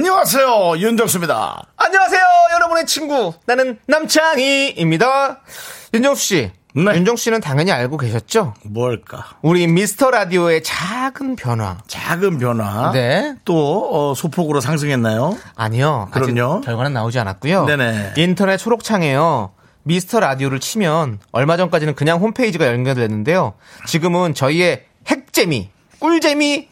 안녕하세요 윤정수입니다. 안녕하세요, 여러분의 친구. 나는 남창희입니다. 윤정수 씨. 네. 윤정수 씨는 당연히 알고 계셨죠? 뭘까? 우리 미스터 라디오의 작은 변화. 작은 변화. 네. 또 어, 소폭으로 상승했나요? 아니요. 그럼요. 결과는 나오지 않았고요. 네네. 인터넷 초록창에요. 미스터 라디오를 치면 얼마 전까지는 그냥 홈페이지가 연결됐는데요. 지금은 저희의 핵재미, 꿀재미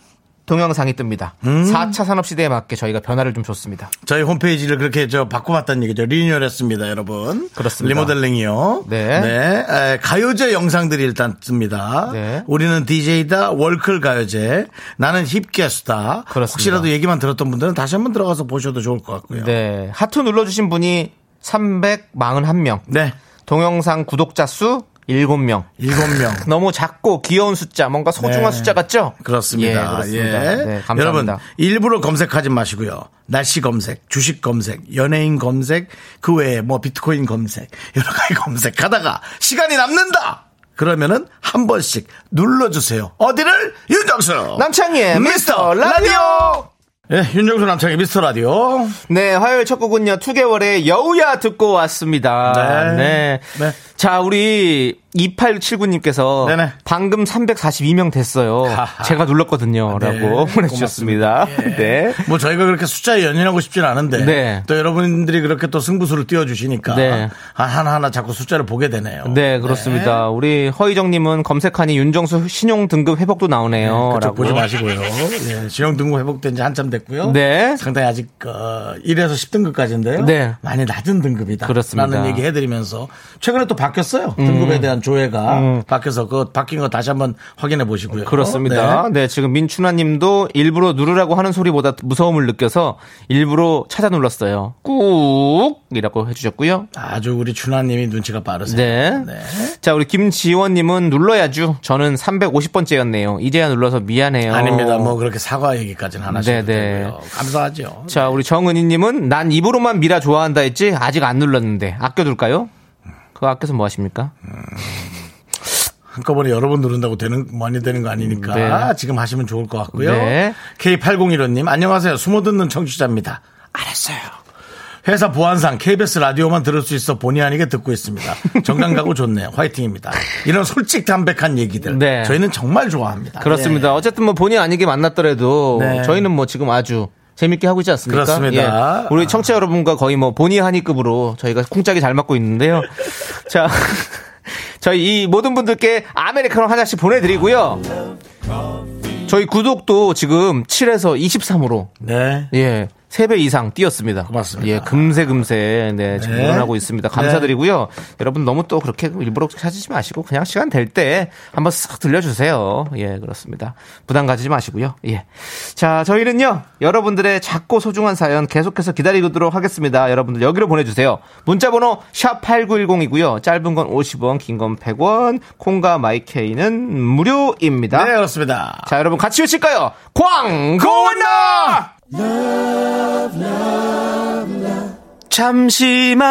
동영상이 뜹니다. 음. 4차 산업시대에 맞게 저희가 변화를 좀 줬습니다. 저희 홈페이지를 그렇게 저 바꿔봤다는 얘기죠. 리뉴얼했습니다, 여러분. 그렇습니다. 리모델링이요. 네. 에, 가요제 영상들이 일단 뜹니다. 네. 우리는 DJ다 월클 가요제. 나는 힙게스다. 그렇습니다. 혹시라도 얘기만 들었던 분들은 다시 한번 들어가서 보셔도 좋을 것 같고요. 네. 하트 눌러주신 분이 341명. 네. 동영상 구독자 수 7명. 일곱 명. 너무 작고 귀여운 숫자, 뭔가 소중한 네. 숫자 같죠? 그렇습니다. 예, 그렇습니다. 예. 네, 감사합니다. 여러분 일부러 검색하지 마시고요. 날씨 검색, 주식 검색, 연예인 검색, 그 외에 뭐 비트코인 검색 여러 가지 검색하다가 시간이 남는다. 그러면은 한 번씩 눌러주세요. 어디를 윤정수 남창희의 미스터 라디오! 예, 윤정수 남창의 미스터 라디오. 네, 화요일 첫 곡은요, 2개월의 여우야 듣고 왔습니다. 네. 네. 네. 자, 우리 2879님께서 네네. 방금 342명 됐어요. 제가 눌렀거든요. 네, 라고 보내주셨습니다. 고맙습니다. 예. 네. 뭐 저희가 그렇게 숫자에 연연하고 싶지는 않은데 네. 또 여러분들이 그렇게 또 승부수를 띄워주시니까 네. 하나하나 자꾸 숫자를 보게 되네요. 네, 그렇습니다. 우리 허희정님은 검색하니 윤정수 신용 등급 회복도 나오네요. 그쪽 라고. 보지 마시고요. 예, 신용 등급 회복된 지 한참 됐고요. 네. 상당히 아직 어, 1에서 10등급까지인데요. 네. 많이 낮은 등급이다. 그렇습니다. 라는 얘기 해드리면서 최근에 또 바뀌었어요. 등급에 대한 조회가 바뀌어서 그 바뀐 거 다시 한번 확인해 보시고요. 음. 그렇습니다. 네. 네, 지금 민춘아 님도 일부러 누르라고 하는 소리보다 무서움을 느껴서 일부러 찾아 눌렀어요. 꾹! 이라고 해주셨고요. 아주 우리 준하님이 눈치가 빠르세요. 네. 자, 우리 김지원 님은 눌러야죠. 저는 350번째였네요. 이제야 눌러서 미안해요. 아닙니다. 뭐 그렇게 사과 얘기까지는 안 하셔도 네, 네. 되고요. 감사하죠. 자, 우리 정은희 님은 난 입으로만 미라 좋아한다 했지 아직 안 눌렀는데 아껴둘까요? 그거 아껴서 뭐 하십니까? 한꺼번에 여러 번 누른다고 되는 많이 되는 거 아니니까 네. 지금 하시면 좋을 것 같고요. 네. K8015님 안녕하세요. 숨어 듣는 청취자입니다. 알았어요. 회사 보안상 KBS 라디오만 들을 수 있어 본의 아니게 듣고 있습니다. 정강 가고 좋네요. 화이팅입니다. 이런 솔직 담백한 얘기들 네. 저희는 정말 좋아합니다. 그렇습니다. 예. 어쨌든 뭐 본의 아니게 만났더라도 네. 저희는 뭐 지금 아주 재밌게 하고 있지 않습니까? 그렇습니다. 예. 우리 청취자 여러분과 거의 뭐 본의 하니급으로 저희가 쿵짝이 잘 맞고 있는데요. 자, 저희 이 모든 분들께 아메리카노 하나씩 보내드리고요. 저희 구독도 지금 7에서 23으로 네. 예. 3배 이상 뛰었습니다. 고맙습니다. 예, 금세 금세 네, 지금 네. 늘어나고 있습니다. 감사드리고요. 여러분 너무 또 그렇게 일부러 찾으지 마시고 그냥 시간 될 때 한번 쓱 들려주세요. 예, 그렇습니다. 부담 가지지 마시고요. 예. 자, 저희는요, 여러분들의 작고 소중한 사연 계속해서 기다리도록 하겠습니다. 여러분들 여기로 보내주세요. 문자번호 샵 8910이고요. 짧은 건 50원, 긴 건 100원, 콩과 마이케이는 무료입니다. 네, 그렇습니다. 자, 여러분 같이 외칠까요? 광고나! 잠시만.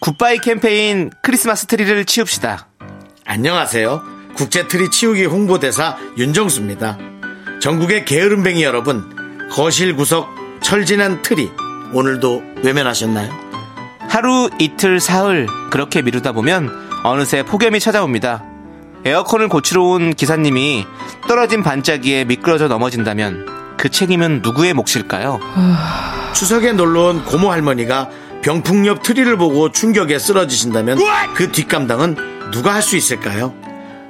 굿바이 캠페인 크리스마스 트리를 치웁시다. 안녕하세요. 국제 트리 치우기 홍보대사 윤정수입니다. 전국의 게으름뱅이 여러분, 거실 구석 철 지난 트리, 오늘도 외면하셨나요? 하루 이틀 사흘 그렇게 미루다 보면 어느새 폭염이 찾아옵니다. 에어컨을 고치러 온 기사님이 떨어진 반짝이에 미끄러져 넘어진다면 그 책임은 누구의 몫일까요? 추석에 놀러온 고모 할머니가 병풍 옆 트리를 보고 충격에 쓰러지신다면 그 뒷감당은 누가 할 수 있을까요?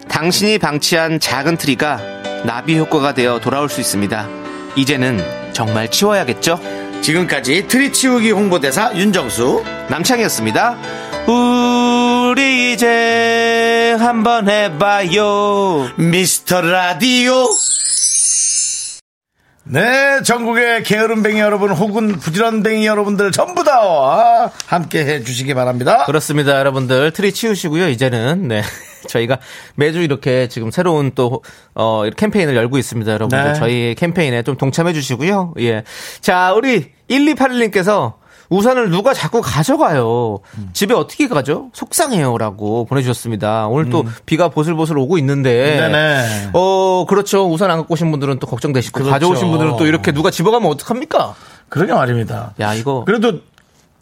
당신이 방치한 작은 트리가 나비 효과가 되어 돌아올 수 있습니다. 이제는 정말 치워야겠죠? 지금까지 트리 치우기 홍보대사 윤정수 남창희였습니다. 우리 이제 한번 해봐요. 미스터 라디오 네, 전국의 게으름뱅이 여러분 혹은 부지런뱅이 여러분들 전부 다 함께 해 주시기 바랍니다. 그렇습니다, 여러분들. 트리 치우시고요, 이제는. 네. 저희가 매주 이렇게 지금 새로운 또, 어, 캠페인을 열고 있습니다, 여러분들. 네. 저희 캠페인에 좀 동참해 주시고요. 예. 자, 우리 1281님께서 우산을 누가 자꾸 가져가요. 집에 어떻게 가죠? 속상해요라고 보내주셨습니다. 오늘 또 비가 보슬보슬 오고 있는데, 음. 네네. 어 그렇죠. 우산 안 갖고 오신 분들은 또 걱정되시고 그렇죠. 가져오신 분들은 또 이렇게 누가 집어가면 어떡합니까? 그러게 말입니다. 야 이거 그래도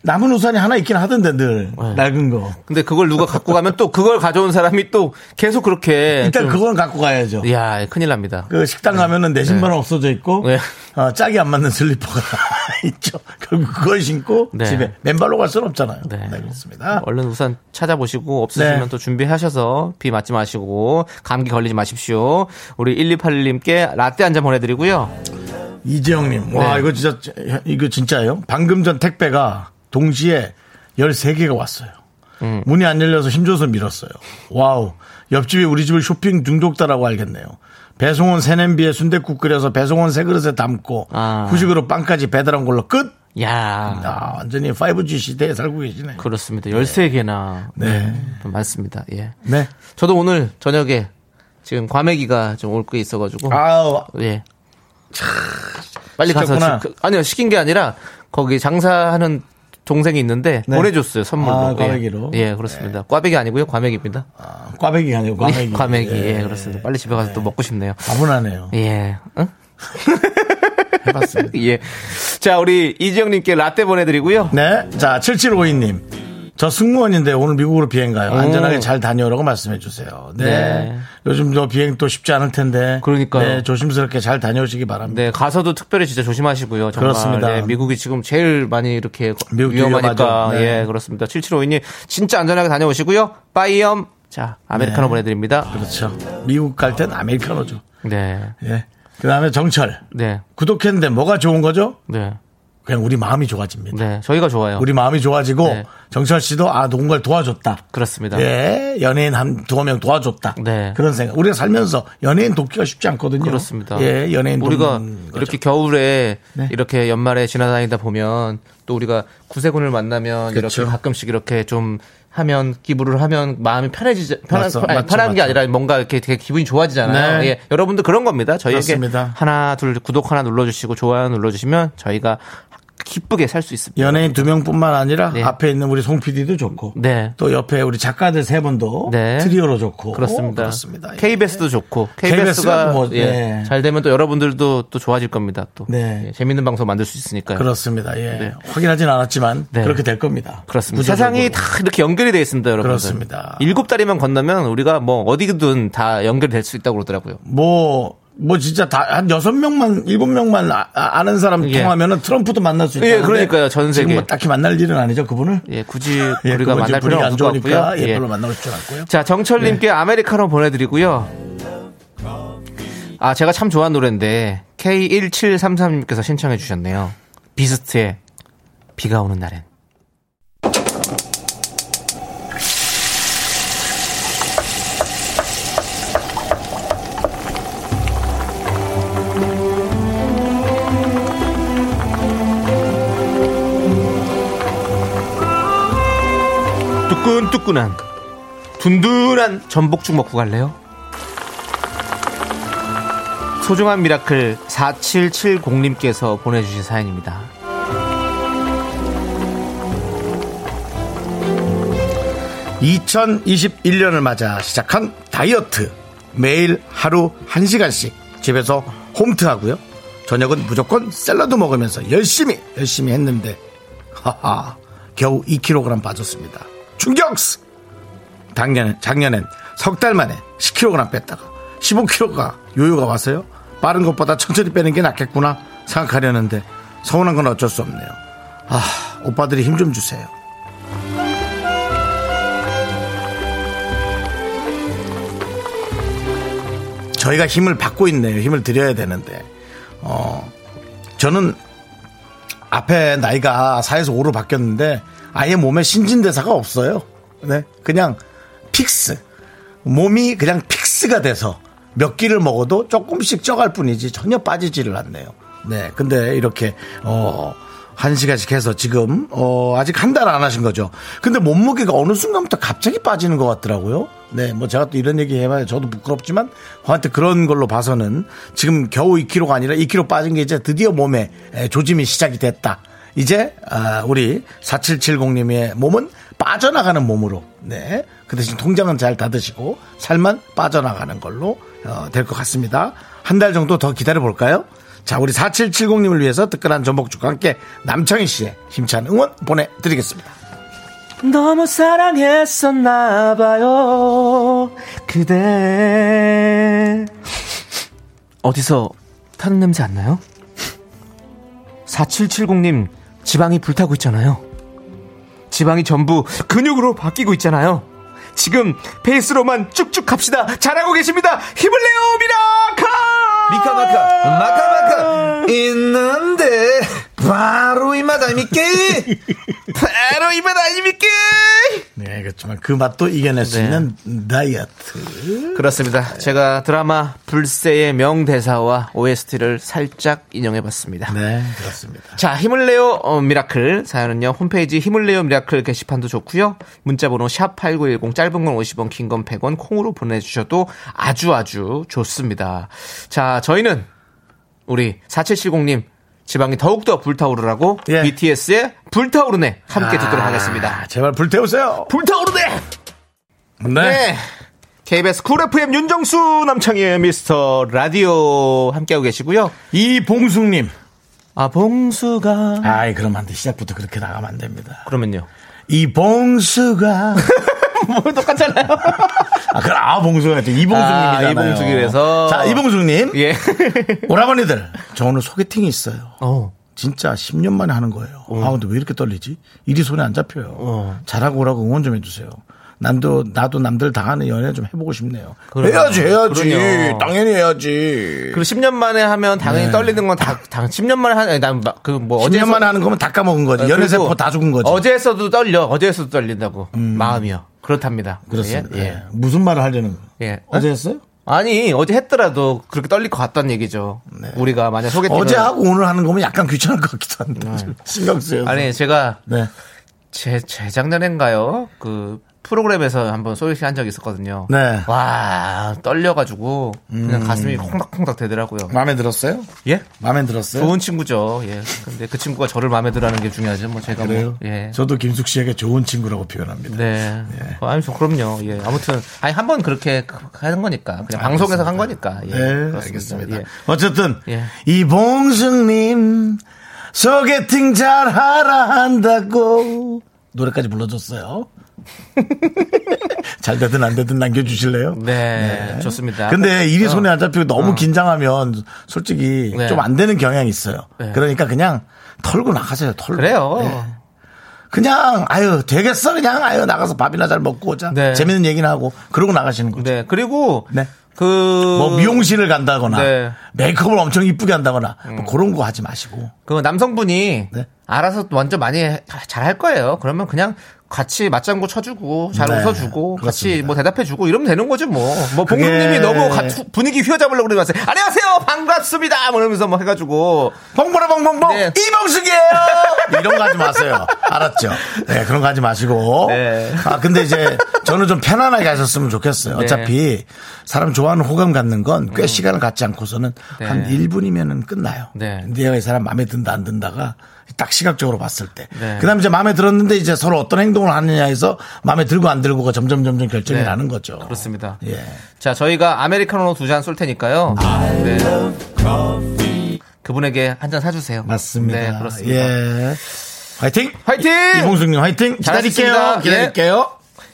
남은 우산이 하나 있긴 하던데 늘 네. 낡은 거. 근데 그걸 누가 갖고 가면 또 그걸 가져온 사람이 또 계속 그렇게 일단 좀- 그건 갖고 가야죠. 야 큰일 납니다. 그 식당 가면은 내 신발은 없어져 있고 네. 어, 짝이 안 맞는 슬리퍼가 있죠. 결국 그걸 신고 네. 집에 맨발로 갈 수는 없잖아요. 네. 네, 그렇습니다. 얼른 우산 찾아보시고 없으시면 네. 또 준비하셔서 비 맞지 마시고 감기 걸리지 마십시오. 우리 1281님께 라떼 한 잔 보내드리고요. 이재영님, 와 네. 이거 진짜 이거 진짜예요. 방금 전 택배가 동시에 13개가 왔어요. 음. 문이 안 열려서 힘줘서 밀었어요. 와우. 옆집이 우리 집을 쇼핑 중독자라고 알겠네요. 배송온 새냄비에 순댓국 끓여서 배송온 새 그릇에 담고 아. 후식으로 빵까지 배달한 걸로 끝. 야 아, 완전히 5G 시대에 살고 계시네요. 그렇습니다. 13개나 네. 많습니다. 예. 네. 저도 오늘 저녁에 지금 과메기가 좀 올 게 있어가지고 아우, 예. 빨리 가서 시켰구나. 시- 그- 아니요 시킨 게 아니라 거기 장사하는 동생이 있는데 네. 보내줬어요 선물로. 아, 예. 과메기로? 예, 그렇습니다. 꽈배기 아니고요 과메기입니다. 아, 꽈배기 아니고 꽈배기. 과메기 예, 그렇습니다. 빨리 집에 가서 또 먹고 싶네요. 가분하네요. 예. 응? 해봤습니다. 예. 자, 우리 이지영님께 라떼 보내드리고요. 네. 자, 7752님. 저 승무원인데 오늘 미국으로 비행 가요. 안전하게 잘 다녀오라고 말씀해 주세요. 네. 네. 요즘 저 비행 또 쉽지 않을 텐데. 그러니까요. 네, 조심스럽게 잘 다녀오시기 바랍니다. 네, 가서도 특별히 진짜 조심하시고요. 정말. 그렇습니다. 네, 미국이 지금 제일 많이 이렇게 미국도 위험하니까. 네. 예, 그렇습니다. 7752님 진짜 안전하게 다녀오시고요. 빠이엄. 자, 아메리카노 네. 보내드립니다. 그렇죠. 미국 갈 땐 아메리카노죠. 네. 예. 그 다음에 정철. 네. 구독했는데 뭐가 좋은 거죠? 네. 그냥 우리 마음이 좋아집니다. 네. 저희가 좋아요. 우리 마음이 좋아지고 네. 정철 씨도 아 누군가를 도와줬다. 그렇습니다. 예, 연예인 한 두어 명 도와줬다. 네. 그런 생각. 우리가 살면서 연예인 돕기가 쉽지 않거든요. 그렇습니다. 예, 연예인 우리가 돕는 거죠. 이렇게 겨울에 네. 이렇게 연말에 지나다니다 보면 또 우리가 구세군을 만나면 그렇죠. 이렇게 가끔씩 이렇게 좀 하면 기부를 하면 마음이 편해지지 편한 맞죠, 아니, 맞죠, 편한 게 맞죠. 아니라 뭔가 이렇게 되게 기분이 좋아지잖아요. 네. 예, 여러분들 그런 겁니다. 저희에게 그렇습니다. 하나 둘 구독 하나 눌러주시고 좋아요 눌러주시면 저희가 기쁘게 살 수 있습니다. 연예인 두 명뿐만 아니라 네. 앞에 있는 우리 송 PD도 좋고 네. 또 옆에 우리 작가들 세 분도 네. 트리오로 좋고 그렇습니다. 그렇습니다. 예. KBS도 좋고 KBS KBS가 가 뭐, 예, 네. 잘 되면 또 여러분들도 또 좋아질 겁니다. 또 네. 예, 재밌는 방송 만들 수 있으니까요. 그렇습니다. 예. 네. 확인하진 않았지만 네. 그렇게 될 겁니다. 그렇습니다. 구조적으로. 세상이 다 이렇게 연결이 돼 있습니다, 여러분. 그렇습니다. 일곱 다리만 건너면 우리가 뭐 어디든 다 연결될 수 있다고 그러더라고요. 뭐, 뭐 진짜 다 한 여섯 명만, 일곱 명만 아- 아는 사람 예. 통하면은 트럼프도 만날 수 있다. 예, 그러니까요. 전 세계. 뭐 딱히 만날 일은 아니죠, 그분을. 예, 굳이 예, 우리가 만날 필요는 안 없을 것 같고요. 예, 예. 별로 만나고 싶지 않고요. 자, 정철 님께 아메리카노 보내 드리고요. 아, 제가 참 좋아하는 노래인데 K1733님께서 신청해 주셨네요. 비스트의 비가 오는 날엔. 뜨끈뜨끈한 든든한 전복죽 먹고 갈래요? 소중한 Miracle 4770님께서 보내주신 사연입니다. 이 2021년을 맞아 시작한 다이어트. 매일 하루 1시간씩 집에서 홈트 하고요. 저녁은 무조건 샐러드 먹으면서 열심히, 열심히 했는데, 하하, 겨우 2kg 빠졌습니다. 충격스! 작년, 작년엔 석 달 만에 10kg 뺐다가 15kg가 요요가 왔어요. 빠른 것보다 천천히 빼는 게 낫겠구나 생각하려는데 서운한 건 어쩔 수 없네요. 아, 오빠들이 힘 좀 주세요. 저희가 힘을 받고 있네요. 힘을 드려야 되는데. 어, 저는 앞에 나이가 4에서 5로 바뀌었는데 아예 몸에 신진대사가 없어요. 네. 그냥 fix. 몸이 그냥 fix가 돼서 몇 끼를 먹어도 조금씩 쪄갈 뿐이지 전혀 빠지지를 않네요. 네. 근데 이렇게, 어, 한 시간씩 해서 지금, 어, 아직 한 달 안 하신 거죠. 근데 몸무게가 어느 순간부터 갑자기 빠지는 것 같더라고요. 네. 뭐 제가 또 이런 얘기 해봐야 저도 부끄럽지만, 저한테 그런 걸로 봐서는 지금 겨우 2kg가 아니라 2kg 빠진 게 이제 드디어 몸에 에, 조짐이 시작이 됐다. 이제, 아, 우리 4770님의 몸은 빠져나가는 몸으로, 네. 그 대신 통장은 잘 닫으시고, 살만 빠져나가는 걸로, 어, 될것 같습니다. 한 달 정도 더 기다려 볼까요? 자, 우리 4770님을 위해서 뜨끈한 전복죽과 함께 남창희 씨의 힘찬 응원 보내드리겠습니다. 너무 사랑했었나 봐요 그대 어디서 타는 냄새 안 나요? 4770님 지방이 불타고 있잖아요. 지방이 전부 근육으로 바뀌고 있잖아요. 지금 페이스로만 쭉쭉 갑시다. 잘하고 계십니다. 힘을 내요 미라카! 미카마카. 마카마카. 있는데 바로 이 맛 아닙니까? 바로 이만 아닙니까 네, 그렇지만 그 맛도 이겨낼 수 네. 있는 다이어트. 그렇습니다. 제가 드라마 불새의 명대사와 OST를 살짝 인용해봤습니다. 네, 그렇습니다. 자, 힘을 내요 어, Miracle 사연은요. 홈페이지 힘을 내요 Miracle 게시판도 좋고요. 문자번호 샵 #8910 짧은 건 50원, 긴 건 100원 콩으로 보내주셔도 아주 아주 좋습니다. 자, 저희는 우리 4770님 지방이 더욱더 불타오르라고 예. BTS의 불타오르네 함께 듣도록 아, 하겠습니다. 제발 불태우세요. 불타오르네. 네. 네. KBS 쿨 FM 윤정수 남창희의 미스터 라디오 함께하고 계시고요. 이봉숙님. 아, 봉수가. 아이, 그럼 안 돼. 시작부터 그렇게 나가면 안 됩니다. 그러면요. 이봉수가. 뭐 똑같잖아요. 아, 그, 아, 있죠. 이봉숙님이잖아요. 아, 이봉숙이라서. 자, 이봉숙님. 예. 오라버니들. 저 오늘 소개팅이 있어요. 어. 진짜 10년 만에 하는 거예요. 아, 근데 왜 이렇게 떨리지? 일이 손에 안 잡혀요. 어. 잘하고 오라고 응원 좀 해주세요. 남도, 나도 남들 다 하는 연애 좀 해보고 싶네요. 그래요. 해야지, 해야지. 그럼요. 당연히 해야지. 그리고 10년 만에 하면 당연히 떨리는 건 다, 당, 10년 만에 하는, 난그뭐 10년 만에 하는 거면 다 까먹은 거지. 연애 세포 다 죽은 거지. 어제 했어도 떨려. 어제 했어도 떨린다고. 마음이요. 그렇답니다. 그렇습니다. 예. 예. 무슨 말을 하려는 거예요? 예. 어제 했어요? 아니, 어제 했더라도 그렇게 떨릴 것 같다는 얘기죠. 우리가 만약 소개팅. 어제 하고 오늘 하는 거면 약간 귀찮을 것 같기도 한데. 좀 신경 쓰여서. 아니, 제가 네. 재, 재작년인가요? 그 프로그램에서 한번 소개팅 한 적이 있었거든요. 네. 와, 떨려가지고 그냥 음. 가슴이 콩닥콩닥 되더라고요. 마음에 들었어요? 예? 마음에 들었어요? 좋은 친구죠. 예. 근데 그 친구가 저를 마음에 들어 하는 게 중요하죠. 뭐 제가 그래요? 뭐. 예. 저도 김숙 씨에게 좋은 친구라고 표현합니다. 네. 어, 아니, 저 그럼요. 예. 아무튼, 아니, 한 번 그렇게 하는 거니까. 그냥 방송에서 한 거니까. 예. 네. 알겠습니다. 예. 어쨌든 예. 이봉승님 소개팅 잘 하라 한다고 노래까지 불러줬어요. 잘 되든 안 되든 남겨주실래요? 네, 좋습니다. 근데 일이 어. 손에 안 잡히고 너무 긴장하면 솔직히 네. 좀안 되는 경향이 있어요. 네. 그러니까 그냥 털고 나가세요. 털고. 그래요. 네. 그냥 아유 되겠어 그냥 아유 나가서 밥이나 잘 먹고 오자. 네. 재밌는 얘기나 하고 그러고 나가시는 거죠. 네. 그리고 네. 그뭐 미용실을 간다거나 네. 음. 메이크업을 엄청 이쁘게 한다거나 뭐 그런 거 하지 마시고 그 남성분이 네. 알아서 먼저 많이 잘 할 거예요. 그러면 그냥 같이 맞장구 쳐주고 잘 네, 웃어주고 같이 그렇습니다. 뭐 대답해주고 이러면 되는 거지 뭐. 뭐 그게- 봉수님이 너무 가- 분위기 휘어잡으려고 그러지 마세요. 안녕하세요 반갑습니다. 뭐 이러면서 뭐 해가지고 뻥보라 뻥뻥뻥 네. 이봉숙이에요 이런 거 하지 마세요 알았죠 네 그런 거 하지 마시고 네. 아 근데 이제 저는 좀 편안하게 하셨으면 좋겠어요 네. 어차피 사람 좋아하는 호감 갖는 건 꽤 시간을 갖지 않고서는 네. 한 1분이면은 끝나요 네. 내가 이 사람 마음에 든다 안 든다가 딱 시각적으로 봤을 때 네. 그다음 이제 마음에 들었는데 이제 서로 어떤 행동 을 하느냐에서 마음에 들고 안 들고가 점점 점점 결정이 네. 나는 거죠 그렇습니다. 예. 자, 저희가 아메리카노 두 잔 쏠 테니까요. 네. 그분에게 한 잔 사주세요. 맞습니다 네, 그렇습니다. 예 화이팅 화이팅! 이봉숙님 화이팅 기다릴게요 잘하셨습니다. 기다릴게요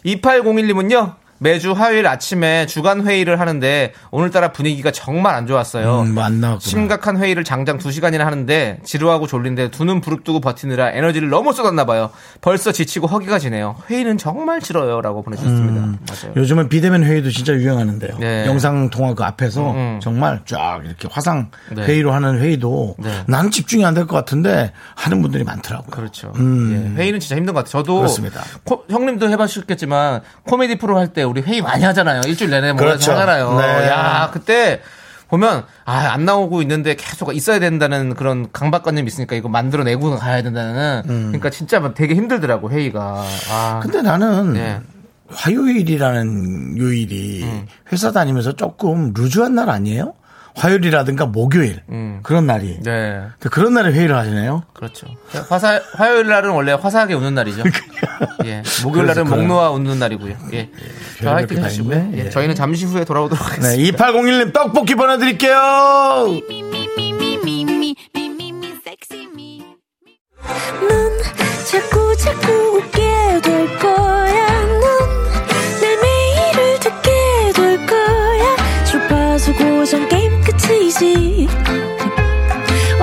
2801님은요. 매주 화요일 아침에 주간 회의를 하는데 오늘따라 분위기가 정말 안 좋았어요. 음, 나왔구나. 심각한 회의를 장장 2시간이나 하는데 지루하고 졸린데 두 눈 부릅뜨고 버티느라 에너지를 너무 쏟았나 봐요. 벌써 지치고 허기가 지네요. 회의는 정말 싫어요라고 보내주셨습니다. 맞아요. 요즘은 비대면 회의도 진짜 유행하는데요. 네. 영상 통화 그 앞에서 음. 정말 쫙 이렇게 화상 네. 회의로 하는 회의도 네. 나는 집중이 안 될 것 같은데 하는 분들이 많더라고요. 그렇죠. 음. 예, 회의는 진짜 힘든 것 같아요. 저도 그렇습니다. 코- 형님도 해보셨겠지만 코미디 프로 할때 우리 회의 많이 하잖아요. 일주일 내내 모여서 그렇죠. 하잖아요. 네. 야 그때 보면 아 안 나오고 있는데 계속 있어야 된다는 그런 강박관념이 있으니까 이거 만들어내고 가야 된다는 그러니까 진짜 막 되게 힘들더라고 회의가 아 근데 나는 네. 화요일이라는 요일이 회사 다니면서 조금 루즈한 날 아니에요? 화요일이라든가 목요일 음. 그런 날이 네. 그 그런 날에 회의를 하시네요. 그렇죠. 화사 화요일 날은 원래 화사하게 웃는 날이죠. 예. 목요일 날은 목 놓아 웃는 날이고요. 예. 예 자, 화이팅 하시고요. 예, 예. 저희는 잠시 후에 돌아오도록 네, 하겠습니다. 네, 2801님 떡볶이 보내드릴게요. 미미미미미 미미미 섹시미 눈 자꾸 자꾸 웃기.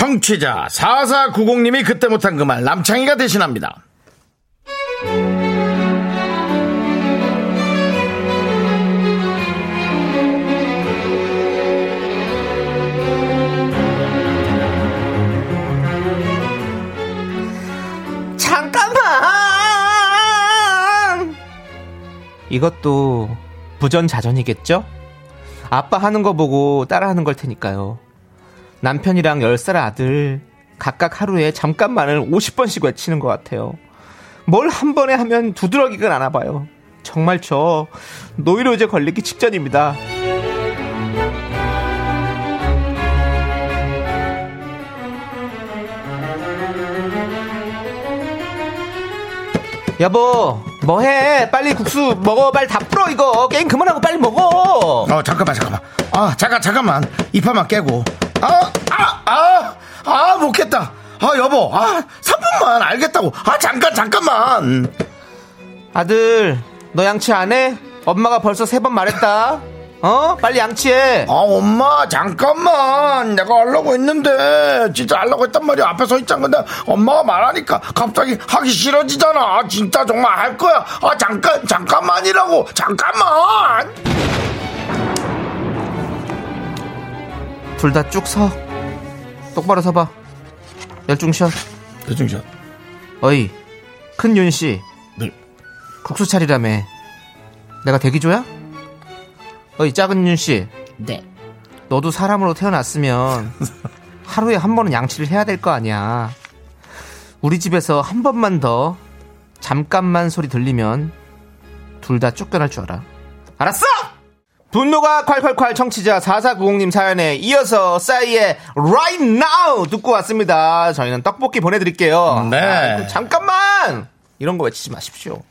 청취자 4490님이 그때 못한 그 말 남창희가 대신합니다. 잠깐만 이것도 부전자전이겠죠? 아빠 하는 거 보고 따라 하는 걸 테니까요 남편이랑 10살 아들 각각 하루에 잠깐만을 50번씩 외치는 것 같아요. 뭘 한 번에 하면 두드러기가 나나 봐요. 정말 저 노이로제 걸리기 직전입니다. 여보 뭐해? 빨리 국수 먹어. 빨리 다 풀어 이거. 게임 그만하고 빨리 먹어. 어, 잠깐만, 잠깐만. 아, 잠깐, 잠깐만. 이파만 깨고. 아, 아, 아, 아, 못겠다. 아, 여보. 아, 3분만 알겠다고. 아, 잠깐, 잠깐만. 아들 너 양치 안 해? 엄마가 벌써 세 번 말했다 어? 빨리 양치해 아, 엄마, 잠깐만. 내가 하려고 했는데. 진짜 하려고 했단 말이야. 앞에 서 있잖아. 근데 엄마가 말하니까 갑자기 하기 싫어지잖아. 아, 진짜 정말 할 거야. 아, 잠깐, 잠깐만이라고. 잠깐만. 둘 다 쭉 서 똑바로 서봐 열중 쉬어 대중샷. 어이 큰 윤 씨 네. 국수 차리라며 내가 대기조야? 어이 작은 윤 씨 네. 너도 사람으로 태어났으면 하루에 한 번은 양치를 해야 될 거 아니야 우리 집에서 한 번만 더 잠깐만 소리 들리면 둘 다 쫓겨날 줄 알아 알았어? 분노가 콸콸콸 청취자 4490님 사연에 이어서 싸이의 Right Now 듣고 왔습니다. 저희는 떡볶이 보내드릴게요. 네. 아이고, 잠깐만! 이런 거 외치지 마십시오.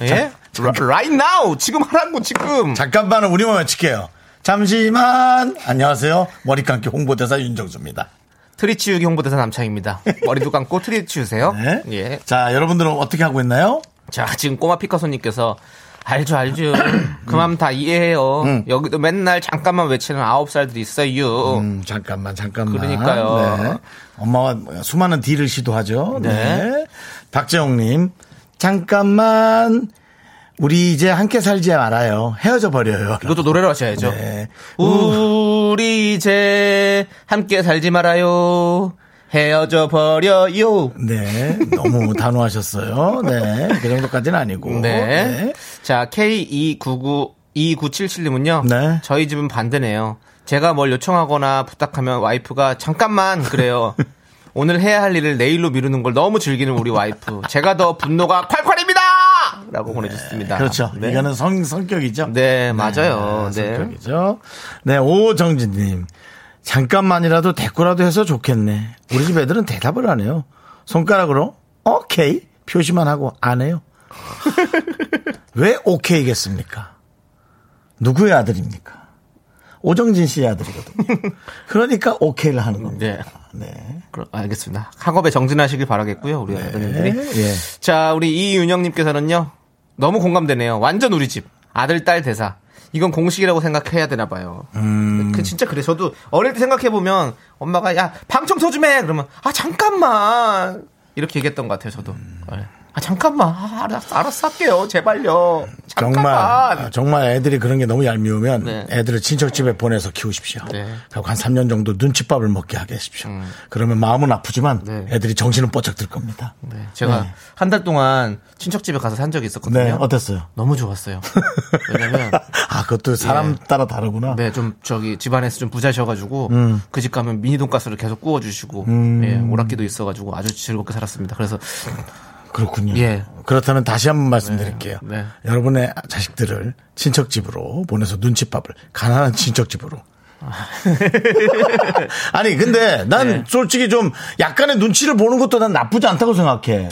예? Right Now! 지금 하라고 지금! 잠깐만은 우리만 외칠게요. 잠시만. 안녕하세요. 머리 감기 홍보대사 윤정수입니다. 트리 치우기 홍보대사 남창희입니다. 머리도 감고 트리 치우세요. 네. 예. 자, 여러분들은 어떻게 하고 있나요? 자, 지금 꼬마 피카소님께서 알죠, 알죠. 그 마음 다 이해해요. 여기도 맨날 잠깐만 외치는 아홉 살들이 있어요. 음, 잠깐만, 잠깐만. 그러니까요. 네. 엄마와 수많은 딜을 시도하죠. 네. 네. 박재홍님, 잠깐만. 우리 이제 함께 살지 말아요. 헤어져 버려요. 이것도 노래로 하셔야죠. 네. 우리 이제 함께 살지 말아요. 헤어져 버려요. 네. 너무 단호하셨어요. 네. 그 정도까지는 아니고. 네. 자, K299, 2977님은요. 네. 저희 집은 반대네요. 제가 뭘 요청하거나 부탁하면 와이프가 잠깐만 그래요. 오늘 해야 할 일을 내일로 미루는 걸 너무 즐기는 우리 와이프. 제가 더 분노가 콸콸입니다! 라고 보내주셨습니다. 그렇죠. 네. 이거는 성, 성격이죠. 네, 맞아요. 네. 성격이죠. 네, 오정진님. 잠깐만이라도 대꾸라도 해서 좋겠네. 우리 집 애들은 대답을 안 해요. 손가락으로, 오케이. 표시만 하고 안 해요. 왜 오케이겠습니까? 누구의 아들입니까? 오정진 씨의 아들이거든요. 그러니까 오케이를 하는 겁니다. 네. 네. 알겠습니다. 학업에 정진하시길 바라겠고요. 우리 아드님들이. 네, 예. 자, 우리 이윤영님께서는요. 너무 공감되네요. 완전 우리 집. 아들, 딸 대사. 이건 공식이라고 생각해야 되나 봐요. 음. 그 진짜 그래. 저도 어릴 때 생각해 보면 엄마가 야 방 청소 좀 해. 그러면 아 잠깐만 이렇게 얘기했던 것 같아요. 저도. 네. 아 잠깐만. 아, 알았어, 알았어 할게요. 제발요. 잠깐만. 정말 아, 정말 애들이 그런 게 너무 얄미우면 네. 애들을 친척집에 보내서 키우십시오. 네. 음. 그리고 한 3년 정도 눈칫밥을 먹게 하십시오. 그러면 마음은 아프지만 네. 애들이 정신은 뻗쩍 들 겁니다. 네, 제가 네. 한달 동안 친척집에 가서 산 적이 있었거든요. 네, 어땠어요? 너무 좋았어요. 왜냐면 아, 그것도 사람 예. 따라 다르구나. 네, 좀 저기 집안에서 좀 부자셔가지고 음. 그집 가면 미니 돈가스를 계속 구워주시고 예, 오락기도 있어가지고 아주 즐겁게 살았습니다. 그래서 그렇군요. 예. 그렇다면 다시 한번 말씀드릴게요. 네. 여러분의 자식들을 친척집으로 보내서 눈칫밥을 가난한 친척집으로. 아니 근데 난 네. 솔직히 좀 약간의 눈치를 보는 것도 난 나쁘지 않다고 생각해.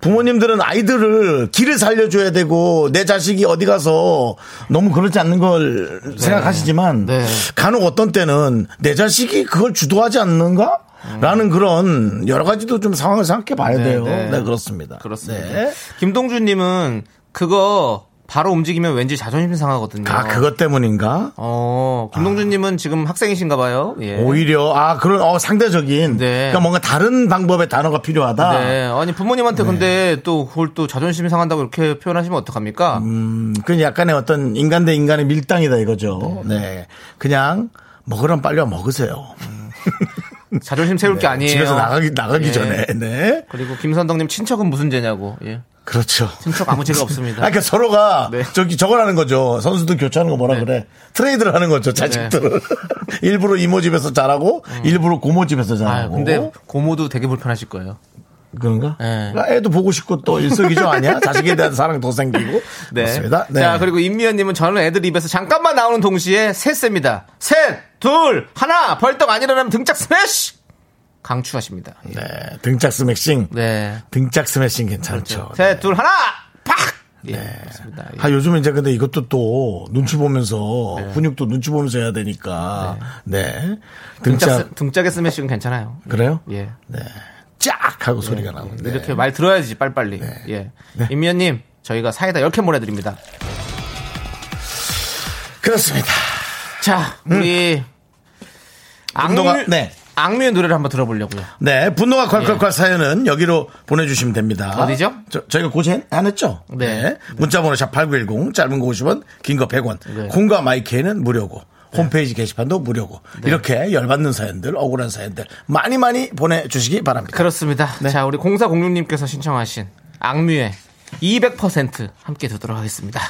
부모님들은 아이들을 길을 살려줘야 되고 내 자식이 어디 가서 너무 그렇지 않는 걸 생각하시지만 네. 간혹 어떤 때는 내 자식이 그걸 주도하지 않는가? 라는 그런 여러 가지도 좀 상황을 생각해 봐야 네, 돼요. 네. 네, 그렇습니다. 그렇습니다. 네. 김동준님은 그거 바로 움직이면 왠지 자존심 상하거든요. 아, 그것 때문인가? 어, 김동준님은 지금 학생이신가 봐요. 예. 오히려, 아, 그런, 어, 상대적인. 네. 그러니까 뭔가 다른 방법의 단어가 필요하다. 네. 아니 부모님한테 근데 또 그걸 또 자존심이 상한다고 이렇게 표현하시면 어떡합니까? 음, 그건 약간의 어떤 인간 대 인간의 밀당이다 이거죠. 네. 그냥, 먹으란 빨리 와 먹으세요. 자존심 세울 게 아니에요. 네. 집에서 나가기, 나가기 예. 전에. 네. 그리고 김선덕님 친척은 무슨 죄냐고. 예. 그렇죠. 친척 아무 죄가 없습니다. 아, 그러니까 서로가 네. 저기 저걸 하는 거죠. 선수들 교체하는 거 뭐라 네. 그래. 트레이드를 하는 거죠. 자식들을. 일부러 이모 집에서 자라고, 일부러 고모 집에서 아, 자라고. 근데 고모도 되게 불편하실 거예요. 그런가? 네. 애도 보고 싶고 또 일석이조 아니야? 자식에 대한 사랑 더 생기고. 그렇습니다. 네. 자, 그리고 임미연님은 저는 애들 입에서 잠깐만 나오는 동시에 셋 셉니다. 셋, 둘, 하나, 벌떡 안 일어나면 등짝 스매시! 강추하십니다. 예. 네. 등짝 스매싱. 네. 등짝 스매싱 괜찮죠. 셋, 둘, 하나! 팍! 예. 그렇습니다. 예. 아, 요즘 이제 근데 이것도 또 눈치 보면서 근육도 눈치 보면서 해야 되니까. 네. 등짝, 등짝. 스- 등짝의 스매싱은 괜찮아요. 그래요? 예. 네. 쫙 하고 소리가 나는데. 이렇게 말 들어야지, 빨리빨리. 예. 네. 임미연님, 저희가 사이다 10캔 보내드립니다. 그렇습니다. 자, 우리. 운동화- 악뮤, 네. 악뮤의 노래를 한번 들어보려고요. 네. 분노가 콸콸콸 사연은 여기로 보내주시면 됩니다. 예. 어디죠? 저, 저희가 고지 안 했죠? 네. 문자번호 샵8910 짧은 거 50원, 긴 거 100원. 네. 콩과 마이크에는 무료고. 홈페이지 게시판도 무료고. 이렇게 열받는 사연들, 억울한 사연들 많이 많이 보내주시기 바랍니다. 그렇습니다. 네. 자, 우리 0406님께서 신청하신 악뮤의 200% 함께 듣도록 하겠습니다.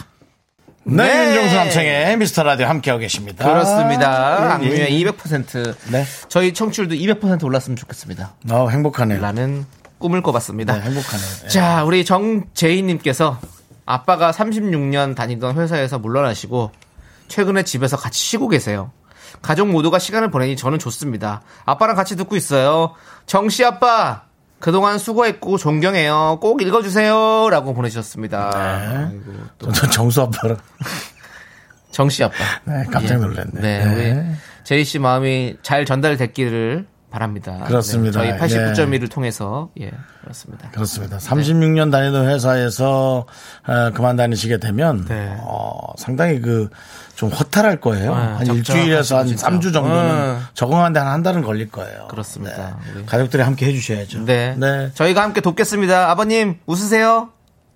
네, 네. 윤정수 남창의 미스터 라디오 함께하고 계십니다. 그렇습니다. 예, 예. 악뮤의 200%. 네. 저희 청취율도 200% 올랐으면 좋겠습니다. 어, 행복하네요. 라는 꿈을 꿔봤습니다. 네, 행복하네요. 예. 자, 우리 정재희님께서 아빠가 36년 다니던 회사에서 물러나시고 최근에 집에서 같이 쉬고 계세요. 가족 모두가 시간을 보내니 저는 좋습니다. 아빠랑 같이 듣고 있어요. 정씨 아빠, 그동안 수고했고 존경해요. 꼭 읽어주세요. 라고 보내주셨습니다. 네. 아이고, 또 정수 아빠랑 정씨 아빠. 네, 깜짝 예. 놀랐네. 네, 네. 제이 씨 마음이 잘 전달됐기를 바랍니다. 그렇습니다. 네, 저희 예. 89.1을 통해서 예, 그렇습니다. 그렇습니다. 36년 다니던 회사에서 어, 그만 다니시게 되면 네. 어, 상당히 그 좀 허탈할 거예요. 네, 한 일주일에서 한 진짜. 3주 정도는 네. 적응하는데 한 한 달은 걸릴 거예요. 그렇습니다. 네. 가족들이 함께 해주셔야죠. 네. 네. 저희가 함께 돕겠습니다. 아버님, 웃으세요.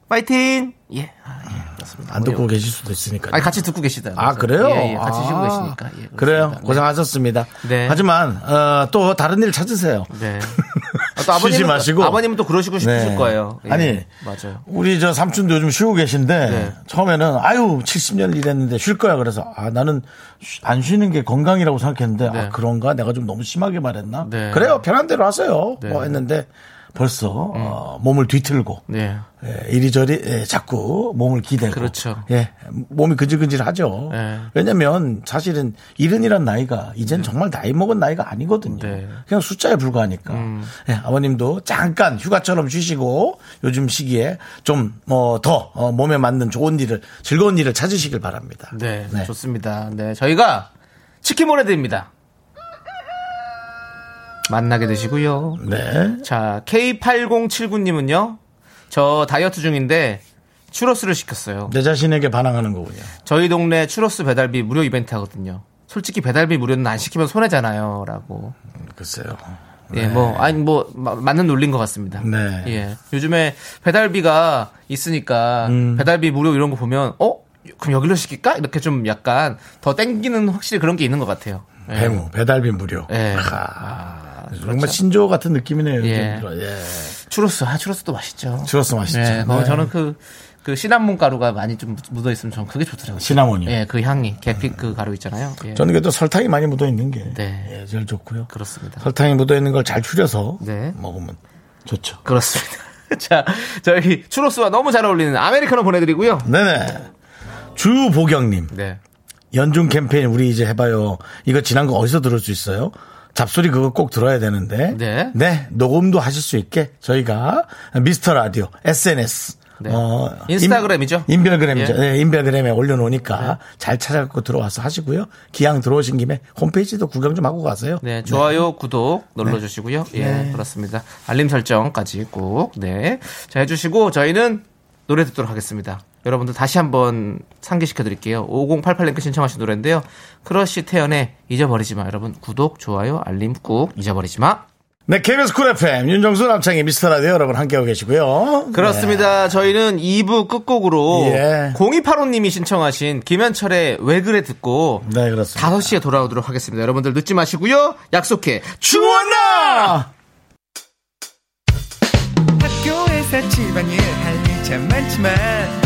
파이팅! 예. 아, 예. 그렇습니다. 안 듣고 뭐, 계실 수도 있으니까. 아니, 같이 듣고 계시다. 아, 그래요? 예, 예. 같이 쉬고 아, 계시니까. 예. 그래요. 네. 고생하셨습니다. 네. 하지만, 어, 또 다른 일 찾으세요. 네. 아, 또 아버님은, 쉬지 마시고. 아버님은 또 그러시고 싶으실 네. 거예요. 예. 아니, 맞아요. 우리 저 삼촌도 요즘 쉬고 계신데 네. 처음에는 아유 70년 일했는데 쉴 거야 그래서 아 나는 쉬- 안 쉬는 게 건강이라고 생각했는데 네. 아 그런가 내가 좀 너무 심하게 말했나 네. 그래요 편한 대로 하세요 네. 뭐 했는데 벌써 어, 몸을 뒤틀고 네. 예, 이리저리 예, 자꾸 몸을 기대고 그렇죠. 예 몸이 근질근질하죠 네. 왜냐면 사실은 이른이란 나이가 이젠 정말 나이 먹은 나이가 아니거든요 네. 음. 그냥 숫자에 불과하니까 예, 아버님도 잠깐 휴가처럼 쉬시고 요즘 시기에 좀뭐더 몸에 맞는 좋은 일을 즐거운 일을 찾으시길 바랍니다 네, 네. 좋습니다. 네, 저희가 치킨 보내드립니다. 만나게 되시고요. 네. 자, K8079님은요, 저 다이어트 중인데, 추러스를 시켰어요. 내 자신에게 반항하는 거군요. 저희 동네 추러스 배달비 무료 이벤트 하거든요. 솔직히 배달비 무료는 안 시키면 손해잖아요. 라고. 글쎄요. 예, 뭐, 아니, 뭐, 마- 맞는 논리인 것 같습니다. 네. 예. 요즘에 배달비가 있으니까 음. 배달비 무료 이런 거 보면, 어? 그럼 여기로 시킬까? 이렇게 좀 약간 더 땡기는 확실히 그런 게 있는 것 같아요. 예. 배무, 배달비 무료. 예. 아, 정말 신조 같은 느낌이네요. 예. 예. 추러스, 아, 추러스도 맛있죠. 추러스 맛있죠. 네, 거기 네. 저는 그, 그 시나몬 가루가 많이 좀 묻어 있으면 저는 그게 좋더라고요. 시나몬이요? 예, 그 향이. 계피 그 가루 있잖아요. 예. 저는 그래도 설탕이 많이 묻어 있는 게 네. 예, 제일 좋고요. 그렇습니다. 설탕이 묻어 있는 걸 잘 추려서 네. 먹으면 좋죠. 그렇습니다. 자, 저희 추로스와 너무 잘 어울리는 아메리카노 보내드리고요. 네네. 주보경님, 네. 연중 캠페인 우리 이제 해봐요. 이거 지난 거 어디서 들을 수 있어요? 잡소리 그거 꼭 들어야 되는데. 네. 녹음도 하실 수 있게 저희가 미스터 라디오 SNS. 네. 어, 인스타그램이죠? 인, 별그램이죠 예. 네, 인별그램에 올려놓으니까 잘 찾아갖고 들어와서 하시고요. 기왕 들어오신 김에 홈페이지도 구경 좀 하고 가세요. 네, 좋아요, 구독 눌러주시고요. 예, 네. 그렇습니다. 알림 설정까지 꼭, 네. 자, 해주시고, 저희는 노래 듣도록 하겠습니다. 여러분들 다시 한번 상기시켜 드릴게요. 5088랭크 신청하신 노래인데요. 크러쉬 태연의 잊어버리지 마. 여러분, 구독, 좋아요, 알림 꾹 잊어버리지 마. 네, KBS 쿨 FM 윤정수 남창희 미스터 라디오 여러분 함께하고 계시고요. 그렇습니다. 저희는 2부 끝곡으로 예. 0285님이 신청하신 김현철의 왜 그래 듣고 네, 그렇습니다. 5시에 돌아오도록 하겠습니다. 여러분들 늦지 마시고요. 약속해. 주원아! 학교에서 집안일 할일참 많지만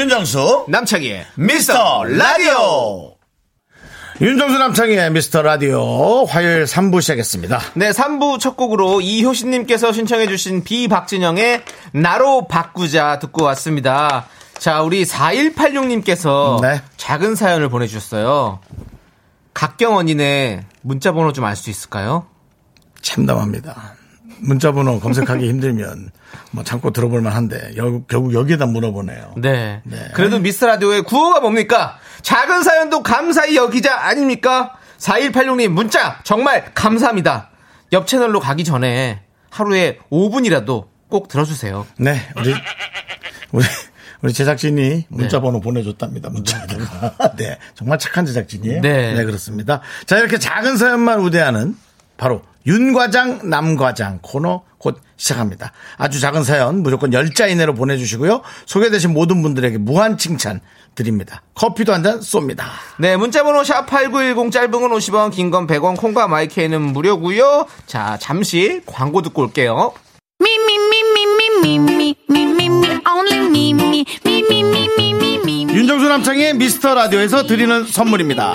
윤정수 남창희의 미스터 라디오 윤정수 남창희의 미스터 라디오 화요일 3부 시작했습니다. 네, 3부 첫 곡으로 이효신님께서 신청해 주신 비박진영의 나로 바꾸자 듣고 왔습니다. 자, 우리 4186님께서 네. 작은 사연을 보내주셨어요. 각경 언니네 문자 번호 좀 알 수 있을까요? 참담합니다. 문자번호 검색하기 힘들면 뭐 참고 들어볼 만한데 여- 결국 여기에다 물어보네요. 네. 그래도 미스터 라디오의 구호가 뭡니까? 작은 사연도 감사히 여기자 아닙니까? 4186님 문자 정말 감사합니다. 옆 채널로 가기 전에 하루에 5분이라도 꼭 들어주세요. 네, 우리 우리 우리 제작진이 문자번호 보내줬답니다. 문자에다가. 네, 정말 착한 제작진이에요. 네. 그렇습니다. 자, 이렇게 작은 사연만 우대하는 바로 윤과장, 남과장 코너 곧 시작합니다. 아주 작은 사연 무조건 열자 이내로 보내주시고요. 소개되신 모든 분들에게 무한 칭찬 드립니다. 커피도 한 잔 쏩니다. 네, 문자번호 샵8910 짧은 건 50원, 긴 건 100원, 콩과 마이크에는 무료고요. 자, 잠시 광고 듣고 올게요. 윤정수 남창의 미스터 라디오에서 드리는 선물입니다.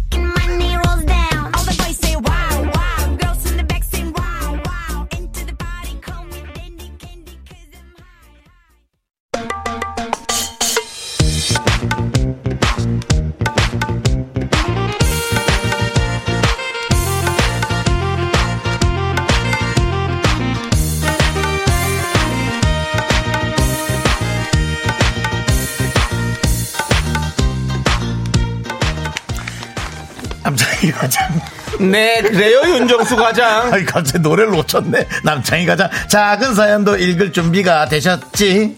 남창희 가장 네, 그래요, 윤정수 과장. 아니 갑자기 노래를 놓쳤네 남창희 가장 작은 사연도 읽을 준비가 되셨지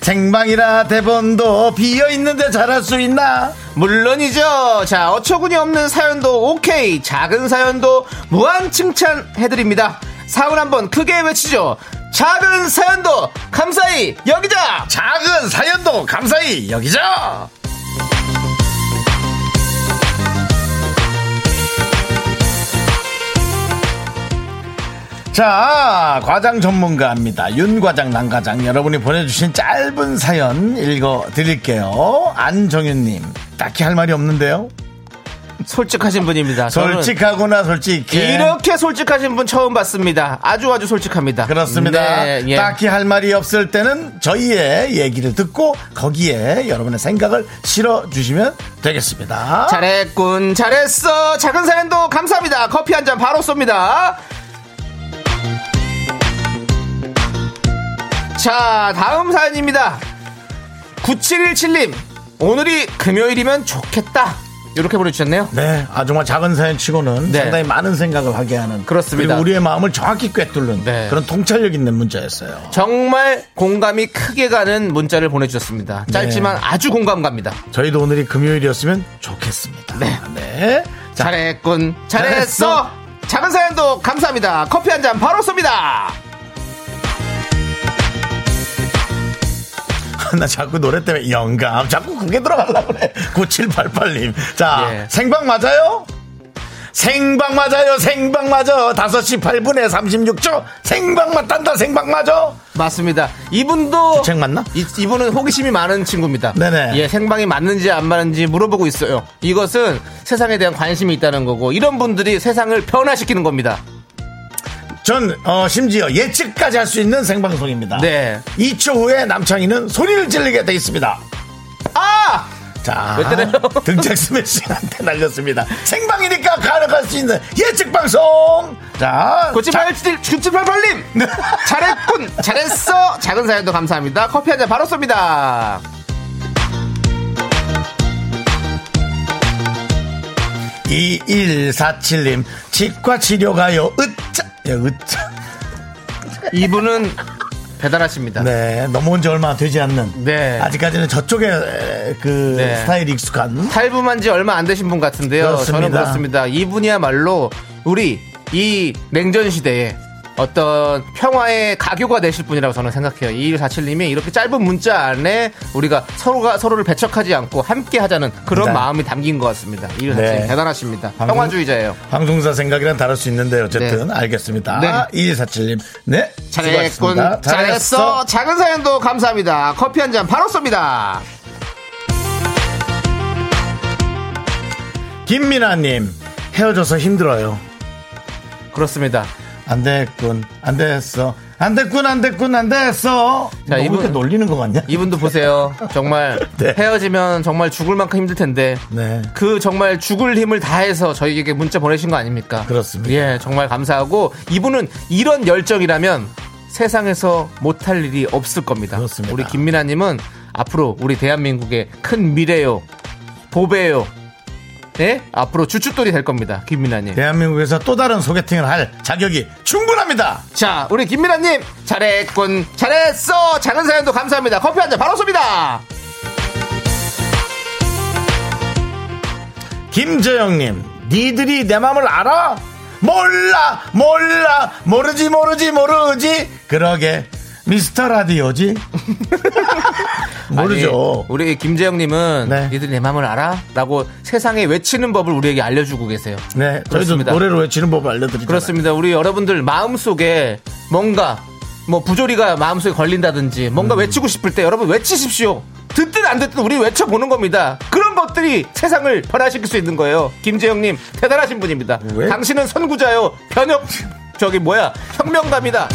생방이라 대본도 비어 있는데 잘할 수 있나? 물론이죠. 자, 어처구니 없는 사연도 오케이. 작은 사연도 무한 칭찬해드립니다. 사연 한번 크게 외치죠. 작은 사연도 감사히 여기자! 작은 사연도 감사히 여기자. 자, 과장 전문가입니다. 윤 과장, 남 과장. 여러분이 보내주신 짧은 사연 읽어 드릴게요. 안정윤님, 딱히 할 말이 없는데요. 솔직하신 분입니다. 솔직하구나, 솔직해. 이렇게 솔직하신 분 처음 봤습니다. 아주 아주 솔직합니다. 그렇습니다. 네, 예. 딱히 할 말이 없을 때는 저희의 얘기를 듣고 거기에 여러분의 생각을 실어 주시면 되겠습니다. 잘했군, 잘했어. 작은 사연도 감사합니다. 커피 한 잔 바로 쏩니다. 자, 다음 사연입니다. 9717님, 오늘이 금요일이면 좋겠다. 이렇게 보내주셨네요. 네, 아 정말 작은 사연 치고는 네. 상당히 많은 생각을 하게 하는 그렇습니다. 그리고 우리의 마음을 정확히 꿰뚫는 네. 그런 통찰력 있는 문자였어요. 정말 공감이 크게 가는 문자를 보내주셨습니다. 짧지만 아주 공감 갑니다. 저희도 오늘이 금요일이었으면 좋겠습니다. 네. 네. 자, 잘했군, 잘했어. 잘했어. 작은 사연도 감사합니다. 커피 한 잔 바로 쏩니다. 나 자꾸 노래 때문에 영감 자꾸 그게 들어가려고 그래 9788님 자 예. 생방 맞아요? 생방 맞아요 생방 맞아 5시 8분에 36초 생방 맞단다 생방 맞아 맞습니다. 이분도 책 맞나? 이, 이분은 호기심이 많은 친구입니다. 네네. 예, 생방이 맞는지 안 맞는지 물어보고 있어요. 이것은 세상에 대한 관심이 있다는 거고 이런 분들이 세상을 변화시키는 겁니다. 전 어, 심지어 예측까지 할 수 있는 생방송입니다 네. 2초 후에 남창희는 소리를 지르게 돼 있습니다 아! 자? 등짝 스매싱한테 날렸습니다 생방이니까 가능할 수 있는 예측 방송 자 9787, 9788님! 잘했군! 잘했어! 작은 사연도 감사합니다. 커피 한 잔 바로 쏩니다. 2147님 치과 치료 가요 으짜 야, 으짜 이분은 대단하십니다. 네 넘어온 지 얼마 되지 않는 네. 아직까지는 저쪽에 에, 그 네. 스타일이 익숙한 탈부만 지 얼마 안 되신 분 같은데요. 그렇습니다. 저는 그렇습니다. 이분이야말로 우리 이 냉전 시대에 어떤 평화의 가교가 되실 분이라고 저는 생각해요. 2147님이 이렇게 짧은 문자 안에 우리가 서로가 서로를 배척하지 않고 함께 하자는 그런 네. 마음이 담긴 것 같습니다. 2147님 네. 대단하십니다. 방금- 평화주의자예요. 방송사 생각이랑 다를 수 있는데 어쨌든 네. 알겠습니다 네. 2147님 네 잘했군. 수고하셨습니다. 잘했어. 작은 사연도 감사합니다. 커피 한 잔 바로 쏩니다. 김민아님 헤어져서 힘들어요 그렇습니다. 안 됐군 안 됐어 안 됐군 안 됐군 안 됐어 자, 이분- 이렇게 놀리는 거 같냐 이분도 보세요. 정말 네. 헤어지면 정말 죽을 만큼 힘들 텐데 네. 그 정말 죽을 힘을 다해서 저희에게 문자 보내신 거 아닙니까? 그렇습니다. 예, 정말 감사하고 이분은 이런 열정이라면 세상에서 못할 일이 없을 겁니다. 그렇습니다. 우리 김민아님은 앞으로 우리 대한민국의 큰 미래요, 보배요. 예? 앞으로 주춧돌이 될 겁니다. 김민아님. 대한민국에서 또 다른 소개팅을 할 자격이 충분합니다 자, 우리 김민아님 잘했군, 잘했어. 작은 사연도 감사합니다. 커피 한 잔 바로 쏩니다. 김재영님, 니들이 내 맘을 알아? 몰라, 몰라, 모르지, 모르지, 모르지. 그러게, 미스터 라디오지? 모르죠. 아니, 우리 김재영님은 네. 니들 내 마음을 알아? 라고 세상에 외치는 법을 우리에게 알려주고 계세요. 네, 그렇습니다. 노래로 외치는 법을 알려드리죠. 그렇습니다. 우리 여러분들 마음 속에 뭔가 뭐 부조리가 마음속에 걸린다든지 음. 뭔가 외치고 싶을 때 여러분 외치십시오. 듣든 안 듣든 우리 외쳐보는 겁니다. 그런 것들이 세상을 변화시킬 수 있는 거예요. 김재영님 대단하신 분입니다. 왜? 당신은 선구자요. 변혁 저기 뭐야 혁명가입니다.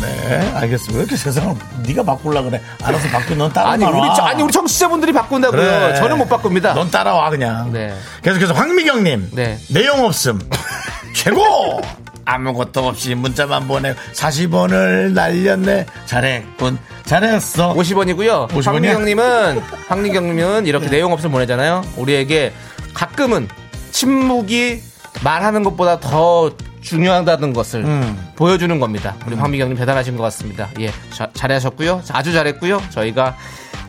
네, 알겠습니다. 왜 이렇게 세상을 네가 바꾸려 그래? 알아서 바꾸, 넌 따라 아니 우리 저- 아니 우리 청취자분들이 바꾼다고요. 그래. 저는 못 바꿉니다. 넌 따라와 그냥. 네. 계속해서 황미경님. 네. 내용 없음. 최고. 아무것도 없이 문자만 보내 40원을 날렸네. 잘했군. 잘했어. 50원이고요. 50원 이야? 황미경님은 황미경님은 이렇게 내용 없음 보내잖아요. 우리에게 가끔은 침묵이 말하는 것보다 더 중요하다는 것을 음. 보여주는 겁니다. 우리 황미경님 대단하신 것 같습니다. 예, 자- 잘하셨고요. 아주 잘했고요. 저희가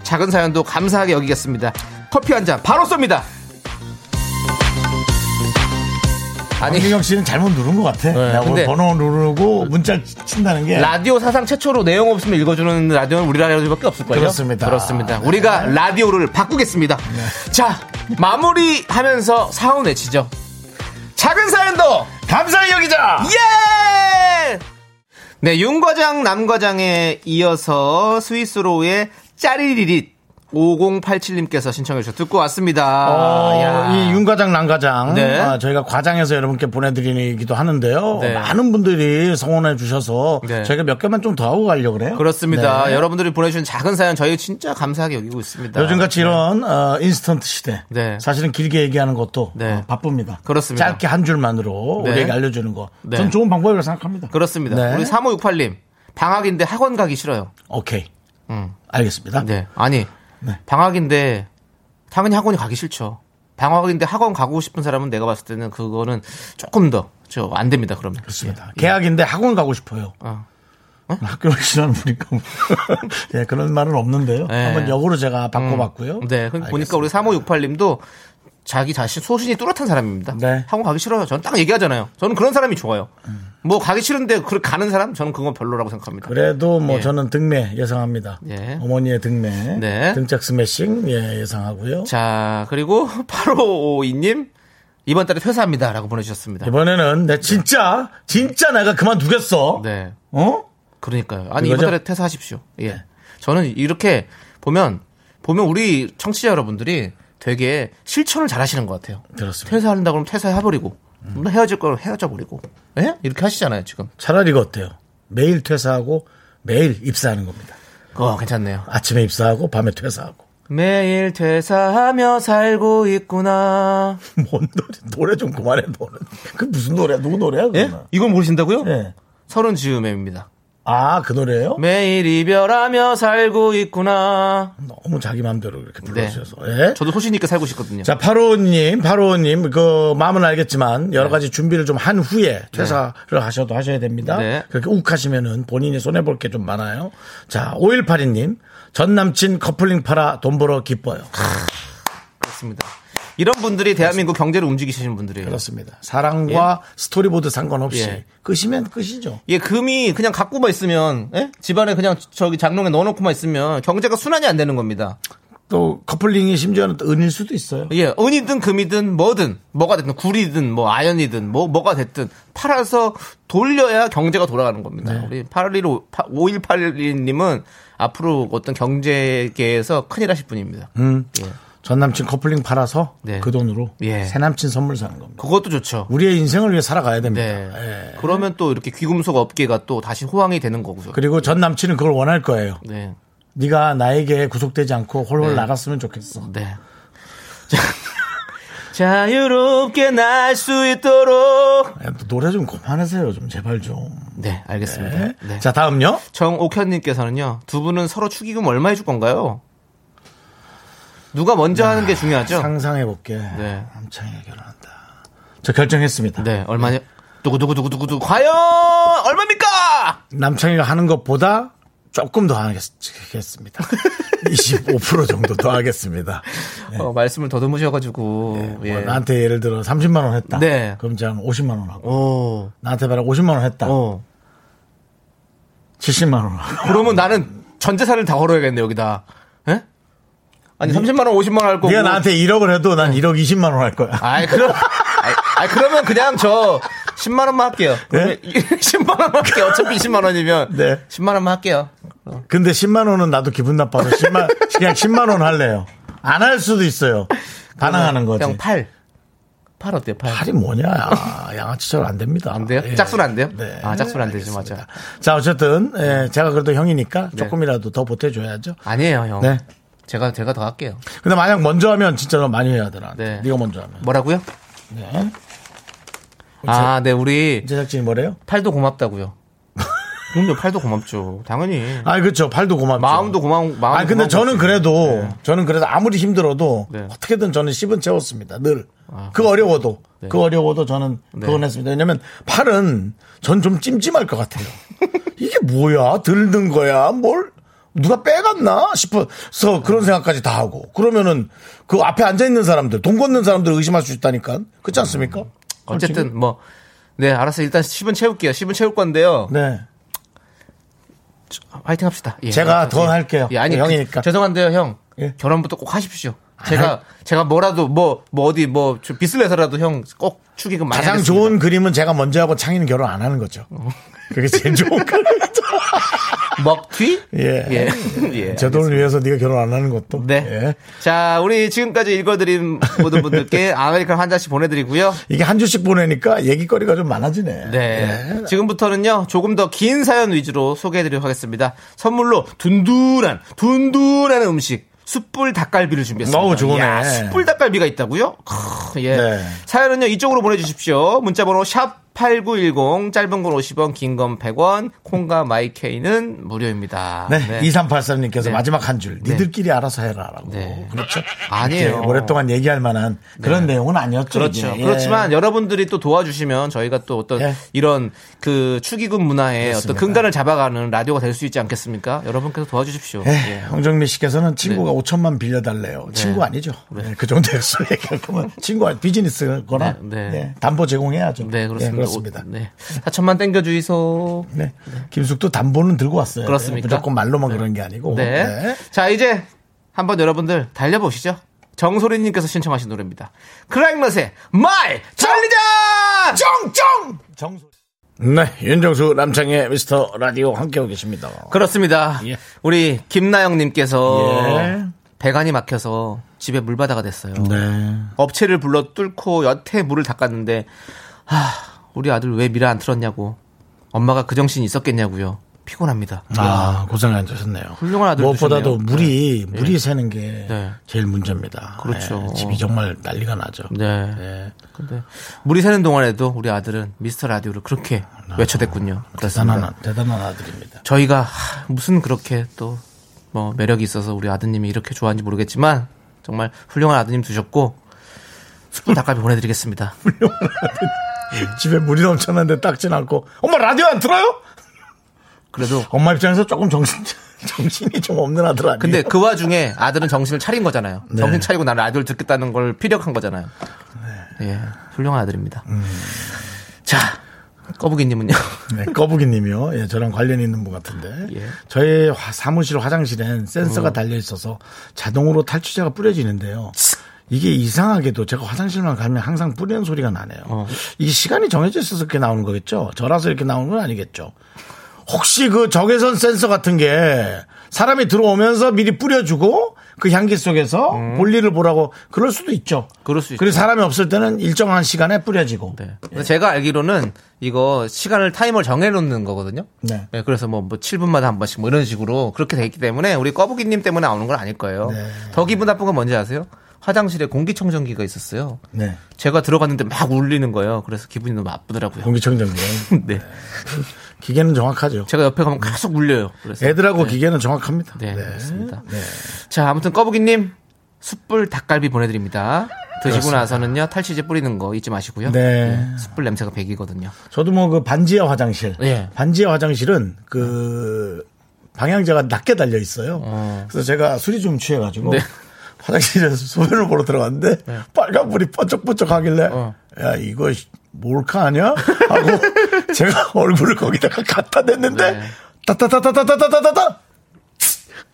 작은 사연도 감사하게 여기겠습니다. 커피 한 잔 바로 쏩니다. 아니 안기경 씨는 잘못 누른 것 같아. 네, 근데- 번호 누르고 문자 친다는 게 라디오 사상 최초로 내용 없으면 읽어주는 라디오는 우리 라디오밖에 없을 거예요. 그렇습니다. 그렇습니다. 네. 우리가 라디오를 바꾸겠습니다. 자, 마무리하면서 사운 외치죠. 작은 사연도 감사히 여기자. 예! 네, 윤과장, 남과장에 이어서 스위스로의 짜리리릿 5087님께서 신청해 주셔서 듣고 왔습니다. 어, 야. 이 윤과장, 남과장. 네. 아, 저희가 과장해서 여러분께 보내드리기도 하는데요. 네. 많은 분들이 성원해 주셔서 네. 저희가 몇 개만 좀 더 하고 가려고 그래요. 그렇습니다. 네. 여러분들이 보내주신 작은 사연 저희 진짜 감사하게 여기고 있습니다. 요즘같이 이런 어, 인스턴트 시대. 네. 사실은 길게 얘기하는 것도 네. 어, 바쁩니다. 그렇습니다. 짧게 한 줄만으로 네. 우리에게 알려주는 거. 네. 전 좋은 방법이라고 생각합니다. 그렇습니다. 네. 우리 3568님, 방학인데 학원 가기 싫어요. 오케이. 음. 알겠습니다. 네. 아니, 네. 방학인데 당연히 학원이 가기 싫죠. 방학인데 학원 가고 싶은 사람은 내가 봤을 때는 그거는 조금 더, 저, 안 됩니다, 그러면. 그렇습니다. 계약인데 학원 가고 싶어요. 어. 학교를 싫어하는 분이니까. 예, 그런 말은 없는데요. 네. 한번 역으로 제가 바꿔봤고요. 네. 그러니까 보니까 우리 3568님도 자기 자신 소신이 뚜렷한 사람입니다. 네. 학원 가기 싫어요. 저는 딱 얘기하잖아요. 저는 그런 사람이 좋아요. 뭐 가기 싫은데 그 가는 사람 저는 그건 별로라고 생각합니다. 그래도 뭐 예. 저는 등매 예상합니다. 예. 어머니의 등매. 네. 등짝 스매싱 예, 예상하고요. 자, 그리고 8552님 이번 달에 퇴사합니다라고 보내주셨습니다. 이번에는 내 진짜 진짜 내가 그만두겠어. 네. 어? 그러니까요. 아니 이거죠? 이번 달에 퇴사하십시오. 예. 저는 이렇게 보면 보면 우리 청취자 여러분들이 되게 실천을 잘 하시는 것 같아요. 그렇습니다. 퇴사한다 그러면 퇴사해버리고 음. 헤어질 거면 헤어져버리고 예? 이렇게 하시잖아요 지금. 차라리 이거 어때요? 매일 퇴사하고 매일 입사하는 겁니다. 어 괜찮네요. 아침에 입사하고 밤에 퇴사하고. 매일 퇴사하며 살고 있구나. 뭔 노래? 노래 좀 그만해 노래. 그 무슨 노래야? 누구 노래야? 예? 그거는? 이건 모르신다고요? 예. 서른 즈음입니다. 아, 그 노래예요? 매일 이별하며 살고 있구나. 너무 자기 마음대로 이렇게 네. 불러주셔서. 예? 저도 있게 살고 싶거든요. 자, 8호님, 8호님, 그, 마음은 알겠지만, 여러 가지 준비를 좀 한 후에 퇴사를 하셔도 하셔야 됩니다. 네. 그렇게 욱 하시면은 본인이 손해볼 게 좀 많아요. 자, 5182님, 전 남친 커플링 팔아 돈 벌어 기뻐요. 그렇습니다. 이런 분들이 대한민국 경제를 움직이시는 분들이에요. 그렇습니다. 사랑과 스토리보드 상관없이 예. 끝이면 끝이죠. 예, 금이 그냥 갖고만 있으면, 예? 집안에 그냥 저기 장롱에 넣어놓고만 있으면 경제가 순환이 안 되는 겁니다. 또 커플링이 심지어는 또 은일 수도 있어요. 예, 은이든 금이든 뭐든, 뭐가 됐든, 구리든, 뭐, 아연이든, 뭐, 뭐가 됐든, 팔아서 돌려야 경제가 돌아가는 겁니다. 우리 815, 5181님은 앞으로 어떤 경제계에서 큰일 하실 분입니다. 음. 예. 전 남친 커플링 팔아서 네. 그 돈으로 예. 새 남친 선물 사는 겁니다. 그것도 좋죠. 우리의 인생을 위해 살아가야 됩니다. 네. 예. 그러면 또 이렇게 귀금속 업계가 또 다시 호황이 되는 거고요. 그리고 전 남친은 그걸 원할 거예요. 네. 네가 나에게 구속되지 않고 홀홀 네. 나갔으면 좋겠어. 네. 자, 자유롭게 날 수 있도록. 야, 노래 좀 그만하세요, 좀 제발 좀. 네, 알겠습니다. 네. 네. 자 다음요. 정옥현님께서는요, 두 분은 서로 축의금 얼마 해줄 건가요? 누가 먼저 하는 게 중요하죠? 상상해 볼게. 네. 남창이가 결혼한다. 저 결정했습니다. 네, 얼마냐? 두구두구두구두구, 과연, 얼마입니까? 남창이가 하는 것보다 조금 더 하겠습니다. 25% 정도 더 하겠습니다. 어, 말씀을 더듬으셔가지고, 예. 뭐 나한테 예를 들어 30만 원 했다. 네. 그럼 저는 50만 원 하고 오, 나한테 말하 50만 원 했다. 어. 70만 원 하고. 그러면 나는 전 재산을 다 걸어야겠네, 여기다. 예? 아니, 30만 원, 50만 원 할 거고. 네가 나한테 1억을 해도 난 1억 20만 원 할 거야. 아이, 그럼, 아이, 아이, 그러면 그냥 저 10만 원만 할게요. 네? 10만 원만 할게요. 어차피 20만 원이면 네. 10만 원만 할게요. 근데 10만 원은 나도 기분 나빠서 10만 그냥 10만 원 할래요. 안 할 수도 있어요. 가능하는 거지. 그냥 8. 8 어때요? 8. 팔이 뭐냐? 양아치처럼 안 됩니다. 안 돼요? 예. 짝수는 안 돼요? 네. 아, 짝수는 안 되지. 맞아. 자, 어쨌든, 예, 제가 그래도 형이니까 네. 조금이라도 더 보태줘야죠. 아니에요, 형. 네. 제가, 제가 더 할게요. 근데 만약 먼저 하면 진짜 너 많이 해야 되나? 네. 네가 먼저 하면. 뭐라고요? 네. 아, 네, 우리 제작진이 뭐래요? 팔도 고맙다고요. 그럼요, 팔도 고맙죠. 당연히. 아, 그렇죠. 팔도 고맙죠. 마음도 고마운, 마음. 아, 근데 저는 그래도, 저는 그래도 아무리 힘들어도 네. 어떻게든 저는 씹은 채웠습니다. 늘. 그 어려워도. 네. 그 어려워도 저는 네. 그건 했습니다. 왜냐면 팔은 전 좀 찜찜할 것 같아요. 이게 뭐야? 들든 거야? 뭘? 누가 빼갔나 싶어서 그런 생각까지 다 하고 그러면은 그 앞에 앉아 있는 사람들 돈 걷는 사람들 의심할 수 있다니까 그렇지 않습니까? 어쨌든 뭐 네, 알았어. 일단 10분 채울게요. 10분 채울 건데요. 네 화이팅 합시다. 예. 제가 더 예. 할게요. 예, 아니, 형이니까. 그, 죄송한데요, 형. 예. 결혼부터 꼭 하십시오. 제가 제가 뭐라도 뭐뭐 어디 뭐좀 빚을 내서라도 형 꼭 축의금 많이 가장 하겠습니다. 좋은 그림은 제가 먼저 하고 창희는 결혼 안 하는 거죠. 그게 제일 좋은 그림이죠. 먹튀? 예. 예. 예. 제 돈을 위해서 네가 결혼 안 하는 것도. 네. 예. 자, 우리 지금까지 읽어드린 모든 분들께 아메리카노 한 잔씩 보내드리고요. 이게 한 주씩 보내니까 얘기거리가 좀 많아지네. 네. 예. 지금부터는요, 조금 더 긴 사연 위주로 소개해드리도록 하겠습니다. 선물로 둔둔한, 둔둔한 음식. 숯불 닭갈비를 준비했습니다. 어우, 좋네. 이야, 숯불 닭갈비가 있다고요? 크, 예. 네. 사연은요, 이쪽으로 보내주십시오. 문자번호 샵 8910, 짧은 건 50원, 긴 건 100원, 콩과 마이케이는 무료입니다. 네. 2383님께서 네. 마지막 한 줄. 니들끼리 알아서 해라라고. 네. 그렇죠. 아니에요. 오랫동안 얘기할 만한 그런 내용은 아니었죠. 그렇죠. 예. 그렇지만 여러분들이 또 도와주시면 저희가 또 어떤 예. 이런 그 축의금 문화의 그렇습니다. 어떤 근간을 잡아가는 라디오가 될 수 있지 않겠습니까? 여러분께서 도와주십시오. 예, 예. 홍정미 씨께서는 친구가 5천만 빌려달래요. 친구 아니죠. 네, 그 정도 액수 얘기하면 친구 아니 비즈니스 거나 네, 네. 네, 담보 제공해야죠. 네, 그렇습니다. 예, 그렇습니다. 오, 네. 4천만 땡겨 주이소. 네. 김숙도 담보는 들고 왔어요. 그렇습니까? 무조건 말로만 그런 게 아니고. 네. 네. 자, 이제 한번 여러분들 달려보시죠. 정소리님께서 신청하신 노래입니다. 크라잉넛의 말 달리자! 쩡쩡! 정소. 네, 윤정수 남창의 미스터 라디오 함께하고 계십니다. 그렇습니다. 예. 우리 김나영님께서 예. 배관이 막혀서 집에 물바다가 됐어요. 네. 업체를 불러 뚫고 여태 물을 닦았는데 아 우리 아들 왜 미라 안 틀었냐고 엄마가 그 정신이 있었겠냐고요 피곤합니다 아, 고생하셨네요. 훌륭한 아들 무엇보다도 두셨네요. 물이, 물이 새는 게 네. 제일 문제입니다. 그렇죠. 네, 집이 정말 난리가 나죠. 네. 네. 근데 물이 새는 동안에도 우리 아들은 미스터 라디오를 그렇게 외쳐댔군요 그렇습니다 대단한, 대단한 아들입니다. 저희가 하, 무슨 그렇게 또 뭐 매력이 있어서 우리 아드님이 이렇게 좋아하는지 모르겠지만 정말 훌륭한 아드님 두셨고 숯불 닭갈비 보내드리겠습니다 집에 물이 넘쳤는데 닦진 않고, 엄마 라디오 안 틀어요? 그래도 엄마 입장에서 조금 정신, 정신이 좀 없는 아들 아니에요? 근데 그 와중에 아들은 정신을 차린 거잖아요. 네. 정신 차리고 나는 라디오를 듣겠다는 걸 피력한 거잖아요. 예, 훌륭한 아들입니다. 자, 꺼부기님은요? 네, 꺼부기 님이요. 예, 저랑 관련 있는 분 같은데. 예. 저희 화- 사무실 화장실엔 센서가 달려 있어서 자동으로 탈취제가 뿌려지는데요. 이게 이상하게도 제가 화장실만 가면 항상 뿌리는 소리가 나네요. 어. 이게 시간이 정해져 있어서 그렇게 나오는 거겠죠? 저라서 이렇게 나오는 건 아니겠죠? 혹시 그 적외선 센서 같은 게 사람이 들어오면서 미리 뿌려주고 그 향기 속에서 볼일을 보라고 그럴 수도 있죠. 음. 그럴 수 있죠. 그리고 사람이 없을 때는 일정한 시간에 뿌려지고. 네. 근데 제가 알기로는 이거 시간을 타이머를 정해놓는 거거든요. 네. 네, 그래서 뭐, 뭐 7분마다 한 번씩 뭐 이런 식으로 그렇게 돼 있기 때문에 우리 꺼부기님 때문에 나오는 건 아닐 거예요. 네. 더 기분 나쁜 건 뭔지 아세요? 화장실에 공기청정기가 있었어요. 네. 제가 들어갔는데 막 울리는 거예요. 그래서 기분이 너무 나쁘더라고요. 공기청정기요. 네. 기계는 정확하죠. 제가 옆에 가면 계속 울려요. 그래서. 애들하고 기계는 정확합니다. 네, 그렇습니다. 자, 아무튼 꺼부기님 숯불 닭갈비 보내드립니다. 드시고 나서는요 탈취제 뿌리는 거 잊지 마시고요. 네. 예, 숯불 냄새가 백이거든요. 저도 뭐 그 반지하 화장실. 예. 반지하 화장실은 그 방향제가 낮게 달려 있어요. 어. 그래서 제가 술이 좀 취해가지고 네. 화장실에서 소변을 보러 들어갔는데 빨간 불이 번쩍번쩍 하길래 어. 야 이거 몰카 아니야? 하고 제가 얼굴을 거기다가 갖다 댔는데 네. 따따따따따따따따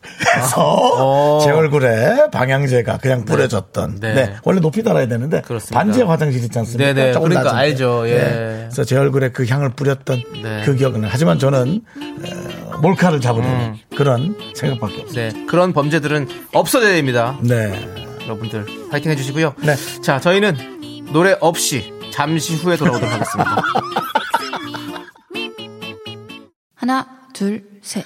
따 해서 어. 제 얼굴에 방향제가 그냥 뿌려졌던. 네. 네. 원래 높이 달아야 되는데 그렇습니다. 반지하 화장실 있지 않습니까? 네네. 조금 그러니까 낮은데. 알죠. 예. 네. 그래서 제 얼굴에 그 향을 뿌렸던 네. 그 기억은 하지만 저는 어, 몰카를 잡으려는 그런 생각밖에 없어요. 네, 그런 범죄들은 없어져야 됩니다. 네. 여러분들 파이팅 해주시고요. 네. 자, 저희는 노래 없이 잠시 후에 돌아오도록 하겠습니다. 하나, 둘, 셋.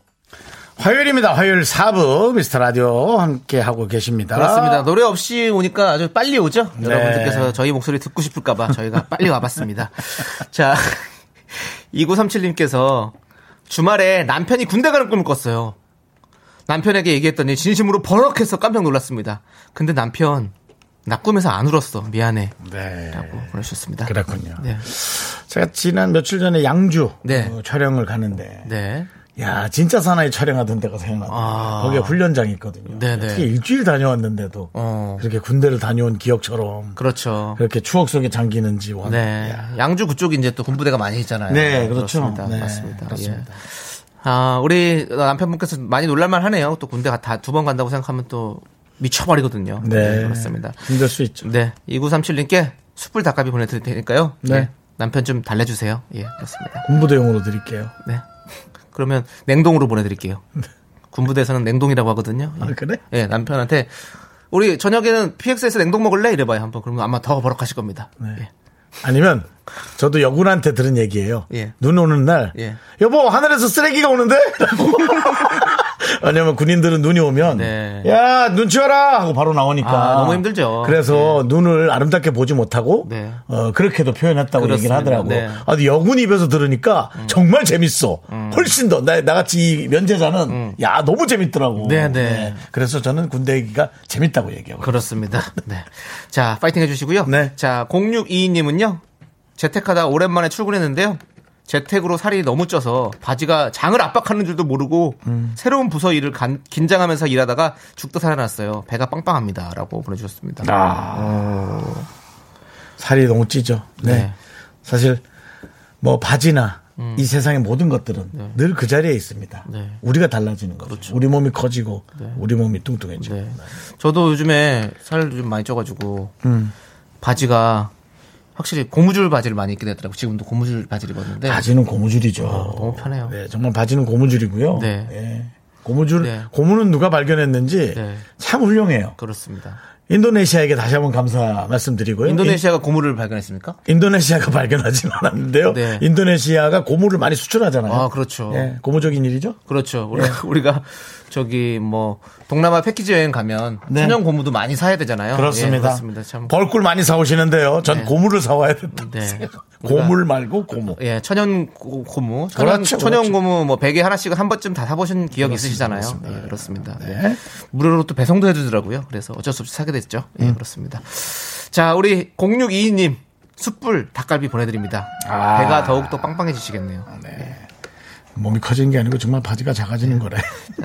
화요일입니다. 화요일 4부 미스터 라디오 함께 하고 계십니다. 그렇습니다. 노래 없이 오니까 아주 빨리 오죠? 네. 여러분들께서 저희 목소리 듣고 싶을까봐 저희가 빨리 와봤습니다. 자, 2937님께서 주말에 남편이 군대 가는 꿈을 꿨어요. 남편에게 얘기했더니 진심으로 버럭해서 깜짝 놀랐습니다. 근데 남편, 나 꿈에서 안 울었어. 미안해. 네. 라고 보내주셨습니다. 그렇군요. 네. 제가 지난 며칠 전에 양주 네. 어, 촬영을 가는데 네. 야 진짜 사나이 촬영하던 데가 생각나요. 아. 거기에 훈련장이 있거든요. 네네. 특히 일주일 다녀왔는데도 어. 그렇게 군대를 다녀온 기억처럼 그렇죠. 그렇게 추억 속에 잠기는지 원. 네. 양주 그쪽이 이제 또 군부대가 많이 있잖아요. 네, 그렇죠. 그렇습니다. 네, 맞습니다. 그렇습니다. 예. 아, 우리 남편분께서 많이 놀랄만 하네요. 또 군대 다 두 번 간다고 생각하면 또 미쳐버리거든요. 네. 그렇습니다. 힘들 수 있죠. 네. 2937님께 숯불 닭갈비 보내드릴 테니까요. 네. 예. 남편 좀 달래주세요. 예, 그렇습니다. 군부대용으로 드릴게요. 네. 그러면 냉동으로 보내드릴게요. 군부대에서는 냉동이라고 하거든요. 예. 아, 그래? 예, 남편한테 우리 저녁에는 PX에서 냉동 먹을래? 이래봐요. 한번. 그러면 아마 더 버럭하실 겁니다. 네. 예. 아니면 저도 여군한테 들은 얘기예요. 예. 눈 오는 날 예. 여보 하늘에서 쓰레기가 오는데? 라고. 왜냐면 군인들은 눈이 오면 네. 야 눈치 와라 하고 바로 나오니까 아, 너무 힘들죠. 그래서 눈을 아름답게 보지 못하고 네. 어, 그렇게도 표현했다고 그렇습니다. 얘기를 하더라고. 네. 음. 아, 근데 여군 입에서 들으니까 정말 재밌어. 훨씬 더 나, 나같이 이 면제자는 야 너무 재밌더라고. 음. 네, 네. 그래서 저는 군대 얘기가 재밌다고 얘기하고. 그렇습니다. 네. 자, 파이팅 해주시고요. 네. 자, 0622님은요. 재택하다 오랜만에 출근했는데요. 재택으로 살이 너무 쪄서 바지가 장을 압박하는 줄도 모르고 음. 새로운 부서 일을 간- 긴장하면서 일하다가 죽다 살아났어요. 배가 빵빵합니다. 라고 보내주셨습니다. 아. 살이 너무 찌죠. 네. 네. 사실 뭐 바지나 이 세상의 모든 것들은 늘그 자리에 있습니다. 네. 우리가 달라지는 거죠. 우리 몸이 커지고 우리 몸이 뚱뚱해지고. 네. 저도 요즘에 살좀 많이 쪄가지고 음. 바지가 확실히 고무줄 바지를 많이 입게 되더라고요. 지금도 고무줄 바지를 입었는데 바지는 고무줄이죠. 네. 너무 편해요. 네, 정말 바지는 고무줄이고요. 네. 예. 고무줄, 네. 고무는 누가 발견했는지 네. 참 훌륭해요. 그렇습니다. 인도네시아에게 다시 한번 감사 말씀드리고요. 인도네시아가 고무를 발견했습니까? 인, 도네시아가 발견하진 않았는데요. 네. 인도네시아가 고무를 많이 수출하잖아요. 아, 그렇죠. 예, 고무적인 일이죠. 그렇죠. 우리가, 우리가 저기 뭐 동남아 패키지 여행 가면 네. 천연 고무도 많이 사야 되잖아요. 그렇습니다. 예, 그렇습니다. 참. 벌꿀 많이 사오시는데요. 전 네. 고무를 사와야 된다. 네. 고물 말고 고무. 예, 천연 고- 고무, 천연, 그렇죠, 천연 그렇죠. 고무 뭐 베개 하나씩은 한 번쯤 다 사보신 기억 있으시잖아요. 예, 그렇습니다. 네. 네. 무료로 또 배송도 해주더라고요. 그래서 어쩔 수 없이 사게 됐죠. 예, 음. 그렇습니다. 자, 우리 0622님 숯불 닭갈비 보내드립니다. 아. 배가 더욱 더 빵빵해지시겠네요. 몸이 커지는 게 아니고 정말 바지가 작아지는 거래.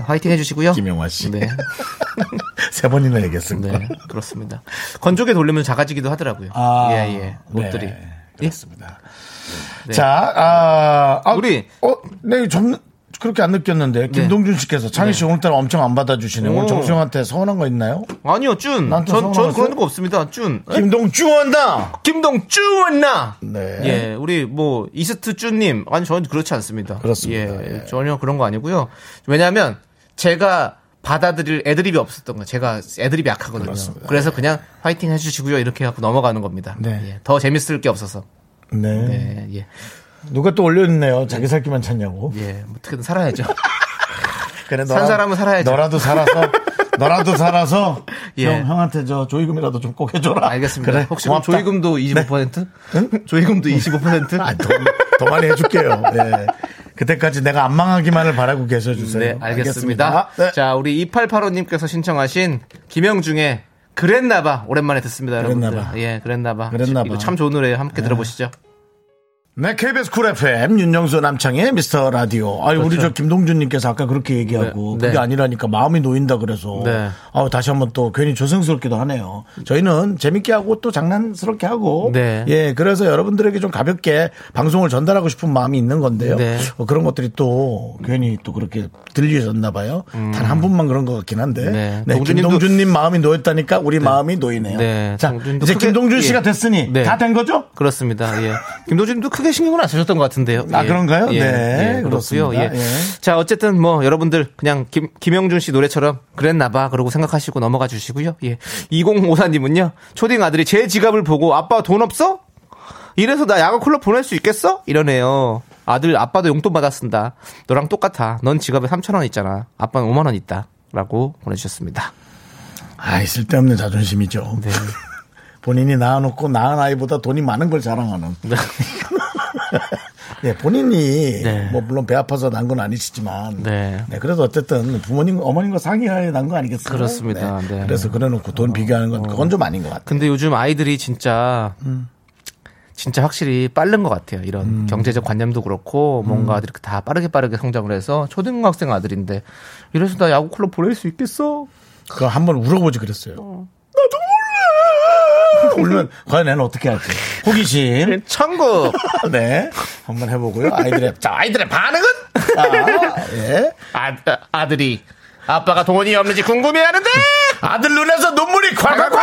화이팅 해주시고요. 김영화 씨. 네. 세 번이나 얘기했습니다. 네, 그렇습니다. 건조기 돌리면 작아지기도 하더라고요. 아, 예, 예. 옷들이. 네, 예? 그렇습니다. 자, 아, 아, 우리- 어, 네, 좀 그렇게 안 느꼈는데 김동준 씨께서 창희 씨 오늘따라 엄청 안 받아주시네 요. 오늘 오. 정수영한테 서운한 거 있나요? 아니요, 준. 난 또 전, 전 서운하겠어요? 그런 거 없습니다. 준. 김동준 원다. 김동준 나. 네. 예, 우리 뭐 이스트 쭈님 아니 저는 그렇지 않습니다. 그렇습니다. 예, 예. 전혀 그런 거 아니고요. 왜냐하면 제가 받아들일 애드립이 없었던 거예요. 제가 애드립이 약하거든요. 그렇습니다. 그래서 그냥 파이팅 해주시고요. 이렇게 하고 넘어가는 겁니다. 네. 예, 더 재밌을 게 없어서. 네. 예, 예, 누가 또 올려있네요. 자기 살 길만 찾냐고. 예, 뭐 어떻게든 살아야죠. 그래, 산 사람은 살아야죠. 너라도 살아서, 너라도 살아서, 예. 형, 형한테 저 조의금이라도 좀 꼭 해줘라. 알겠습니다. 그래, 혹시 고맙다. 조의금도 25%? 조의금도 25%? 아, 더, 더 많이 해줄게요. 예. 그때까지 내가 안 망하기만을 바라고 계셔주세요. 네, 알겠습니다. 네. 자, 우리 2885님께서 신청하신 김형중의 그랬나봐 오랜만에 듣습니다, 여러분들. 그랬나봐. 예, 그랬나봐. 그랬나봐. 이거 참 좋은 노래예요. 함께 들어보시죠. 네, KBS Cool FM 윤정수 남창희의 미스터 라디오. 아니 우리 저 김동준님께서 아까 그렇게 얘기하고 네. 그게 네. 아니라니까 마음이 놓인다 그래서 네. 아우 다시 한번 또 괜히 조심스럽기도 하네요. 저희는 재밌게 하고 또 장난스럽게 하고 네. 예 그래서 여러분들에게 좀 가볍게 방송을 전달하고 싶은 마음이 있는 건데요. 네. 어, 그런 것들이 또 괜히 또 그렇게 들리셨나 봐요. 단한 분만 그런 것 같긴 한데. 음. 네. 김동준님 마음이 놓였다니까 우리 마음이 놓이네요. 네, 자 이제 크게- 김동준 예. 씨가 됐으니 네. 다된 거죠? 그렇습니다. 예. 김도준도 크게 신경은 안 쓰셨던 것 같은데요. 아, 예. 그런가요? 예. 네, 예, 그렇고요. 예. 예. 자, 어쨌든 뭐 여러분들 그냥 김, 김영준 씨 노래처럼 그랬나봐 그러고 생각하시고 넘어가 주시고요. 예. 2054님은요. 초딩 아들이 제 지갑을 보고 아빠 돈 없어? 이래서 나 야구 콜라 보낼 수 있겠어? 이러네요. 아들 아빠도 용돈 받아 쓴다. 너랑 똑같아. 넌 지갑에 3천 원 있잖아. 아빠는 5만 원 있다. 라고 보내주셨습니다. 아이, 쓸데없는 자존심이죠. 네. 본인이 낳아놓고 낳은 아이보다 돈이 많은 걸 자랑하는. 네. 예, 본인이 네. 뭐 물론 배 아파서 난 건 아니시지만 네. 네, 그래도 어쨌든 부모님 어머님과 상의하에 난 거 아니겠어요? 그렇습니다. 네. 그래서 그래놓고 돈 비교하는 건 그건 좀 아닌 것 같아요. 근데 요즘 아이들이 진짜 진짜 확실히 빠른 것 같아요. 이런 경제적 관념도 그렇고 뭔가 이렇게 다 빠르게 빠르게 성장을 해서 초등학생 아들인데 이래서 나 야구 클럽 보낼 수 있겠어? 그거 한번 울어보지 그랬어요. 나도 몰라. 울면 과연 애는 어떻게 할지. 호기심. 천국. 네. 한번 해보고요. 아이들의 자 아이들의 반응은? 아, 예. 아, 아들이 아빠가 돈이 없는지 궁금해하는데. 아들 눈에서 눈물이 콸콸콸.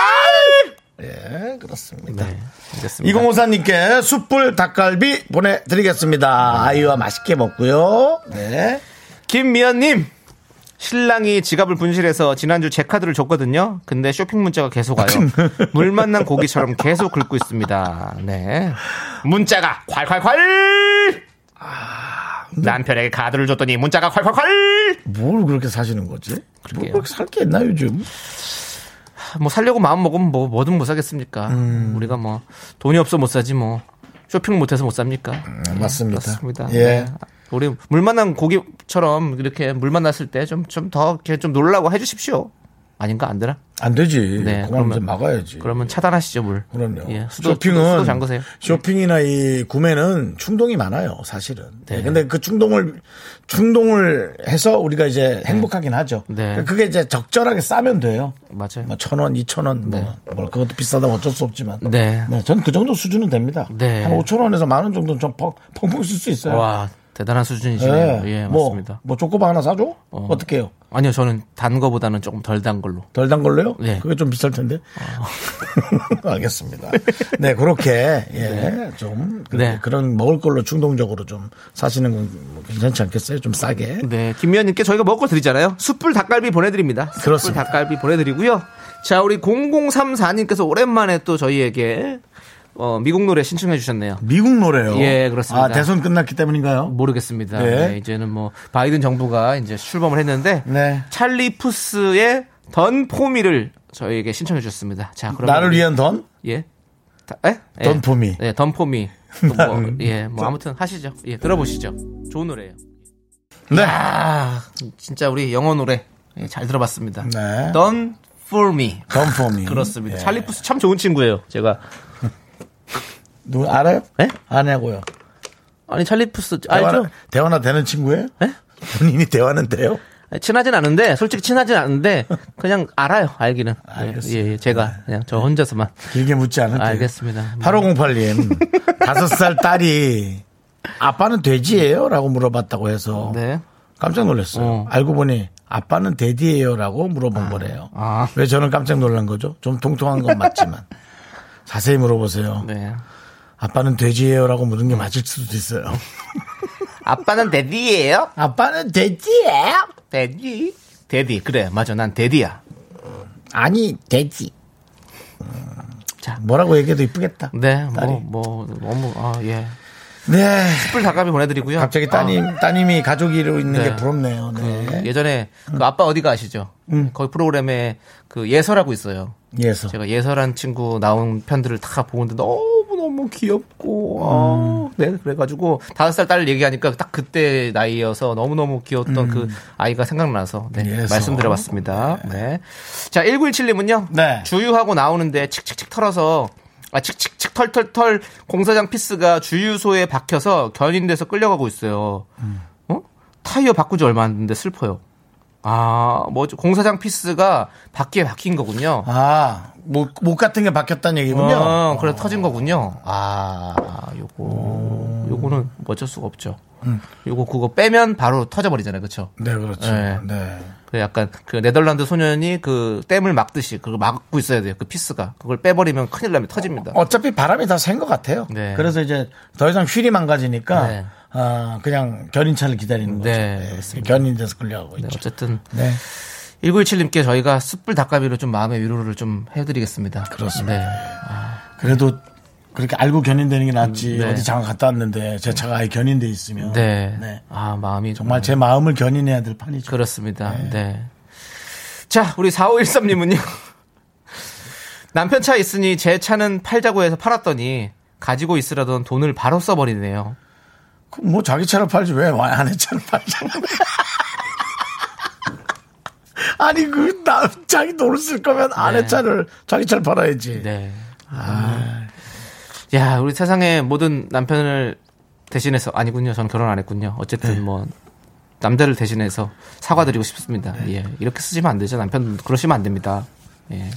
예, 그렇습니다. 네, 알겠습니다. 2054님께 숯불 닭갈비 보내드리겠습니다. 아이와 맛있게 먹고요. 네. 김미연님. 신랑이 지갑을 분실해서 지난주 제 카드를 줬거든요. 근데 쇼핑 문자가 계속 와요. 물 만난 고기처럼 계속 긁고 있습니다. 네. 문자가 콸콸콸! 남편에게 카드를 줬더니 문자가 콸콸콸! 뭘 그렇게 사시는 거지? 뭘 그러게요. 그렇게 살 게 있나 요즘? 뭐 살려고 마음 먹으면 뭐 뭐든 못 사겠습니까? 우리가 뭐 돈이 없어 못 사지 뭐 쇼핑 못해서 못 삽니까? 맞습니다. 그렇습니다. 예. 네. 우리 물 만난 고기처럼 이렇게 물 만났을 때 좀 좀 더 이렇게 좀 놀라고 해주십시오. 아닌가 안 되나? 안 되지. 네, 그러면- 좀 막아야지. 그러면 차단하시죠 물. 그럼요. 예, 수도, 쇼핑은 수도, 수도. 쇼핑이나 이 구매는 충동이 많아요, 사실은. 네. 근데 그 충동을 충동을 해서 우리가 이제 행복하긴 하죠. 네. 그게 이제 적절하게 쓰면 돼요. 맞아요. 뭐천 원, 이천 원, 뭐, 뭐 그것도 비싸다면 어쩔 수 없지만. 네. 전그 정도 수준은 됩니다. 네. 한 오천 원에서 만 원 정도는 좀 펑- 펑펑 쓸수 있어요. 와 대단한 수준이시네요. 예, 예, 뭐, 맞습니다. 뭐 초코바 하나 사줘? 어. 떻게 해요? 아니요, 저는 단 거보다는 조금 덜 단 걸로. 덜 단 걸로요? 네. 그게 좀 비쌀 텐데. 알겠습니다. 네, 그렇게, 예, 좀, 그, 네. 런 먹을 걸로 충동적으로 좀 사시는 건뭐 괜찮지 않겠어요? 좀 싸게. 네, 김미연님께 저희가 먹을 거 드리잖아요. 숯불 닭갈비 보내드립니다. 숯불 그렇습니다. 닭갈비 보내드리고요. 자, 우리 0034님께서 오랜만에 또 저희에게 어, 미국 노래 신청해 주셨네요. 미국 노래요. 예, 그렇습니다. 아, 대선 끝났기 때문인가요? 모르겠습니다. 네. 네, 이제는 뭐 바이든 정부가 이제 출범을 했는데 네. 찰리 푸스의 던 포미를 저희에게 신청해 주셨습니다. 자, 그럼 나를 위한 던? 예. 다- 에? 예. 던 포미. 네, 던 포미. 또 뭐, 예, 뭐 아무튼 하시죠. 예, 들어보시죠. 좋은 노래예요. 네. 아, 진짜 우리 영어 노래 예, 잘 들어봤습니다. 네. For me. Done for me. 그렇습니다. 예. 찰리 푸스 참 좋은 친구예요. 제가 누, 알아요? 예? 아냐고요. 아니 찰리 푸스 알죠? 대화나, 대화나 되는 친구예요? 예? 본인이 대화는 돼요? 친하진 않은데 솔직히 친하진 않은데 그냥 알아요. 알기는. 예, 알겠습니다. 예, 예, 제가 그냥 저 혼자서만 길게 묻지 않을게요. 알겠습니다. 8508님, 다섯 살 딸이 아빠는 돼지예요? 라고 물어봤다고 해서 네. 깜짝 놀랐어요. 어. 알고 보니 아빠는 데디예요? 라고 물어본 거래요. 아. 왜 저는 깜짝 놀란 거죠? 좀 통통한 건 맞지만. 자세히 물어보세요. 네. 아빠는 돼지예요? 라고 물은 게 맞을 수도 있어요. 아빠는 데디예요? 아빠는 돼지예요? 데디. 데디. 그래. 맞아. 난 데디야. 아니, 돼지. 자. 뭐라고 얘기해도 이쁘겠다. 네. 딸이. 뭐, 뭐, 너무, 아, 예. 네. 숯불 닭갈비 보내드리고요. 갑자기 따님, 따님이 가족이로 있는 네. 게 부럽네요. 네. 예전에 그 아빠 어디가 아시죠? 거기 프로그램에 그 예서라고 있어요. 예서. 제가 예서란 친구 나온 편들을 다 보는데 너무 너무 귀엽고 아, 네 그래가지고 다섯 살 딸 얘기하니까 딱 그때 나이여서 너무 너무 귀여웠던 그 아이가 생각나서 네, 예서. 말씀드려봤습니다. 네. 자 1917님은요. 네. 주유하고 나오는데 칙칙칙 털어서 아 칙칙칙 털털털 공사장 피스가 주유소에 박혀서 견인돼서 끌려가고 있어요. 어? 타이어 바꾼 지 얼마 안 됐는데 슬퍼요. 아, 뭐 공사장 피스가 바퀴에 박힌 거군요. 아, 목, 목 같은 게 박혔다는 얘기군요. 어, 그래 터진 거군요. 아, 요거 요거는 어쩔 수가 없죠. 요거 그거 빼면 바로 터져버리잖아요, 그렇죠? 네, 그렇죠. 네. 네. 그 약간 그 네덜란드 소년이 그 댐을 막듯이 그걸 막고 있어야 돼요. 그 피스가 그걸 빼버리면 큰일 나면 터집니다. 어 차피 바람이 다샌것 같아요. 네. 그래서 이제 더 이상 휠이 망가지니까 네. 아, 그냥 견인차를 기다리는 거죠. 네, 네, 그렇습니다. 견인돼서 끌려가고 네, 있죠. 어쨌든 네. 1917님께 저희가 숯불 닭갈비로 좀 마음의 위로를 좀 해드리겠습니다. 그렇습니다. 네. 그래도 그렇게 알고 견인되는 게 낫지. 네. 어디 장가 갔다 왔는데 제 차가 아예 견인돼 있으면. 네. 네. 아, 마음이 정말 제 마음을 견인해야 될 판이죠. 그렇습니다. 네. 자, 우리 4513님은요. 남편 차 있으니 제 차는 팔자고 해서 팔았더니 가지고 있으라던 돈을 바로 써버리네요. 그뭐 자기 차를 팔지 왜 아내 차를 팔잖아. 아니 그 나 자기 돈을 쓸 거면 아내 네. 차를 자기 차를 팔아야지. 네. 야, 우리 세상의 모든 남편을 대신해서 아니군요. 저는 결혼 안 했군요. 어쨌든 네. 뭐 남자를 대신해서 사과드리고 싶습니다. 예. 이렇게 쓰시면 안 되죠. 남편 그러시면 안 됩니다. 예.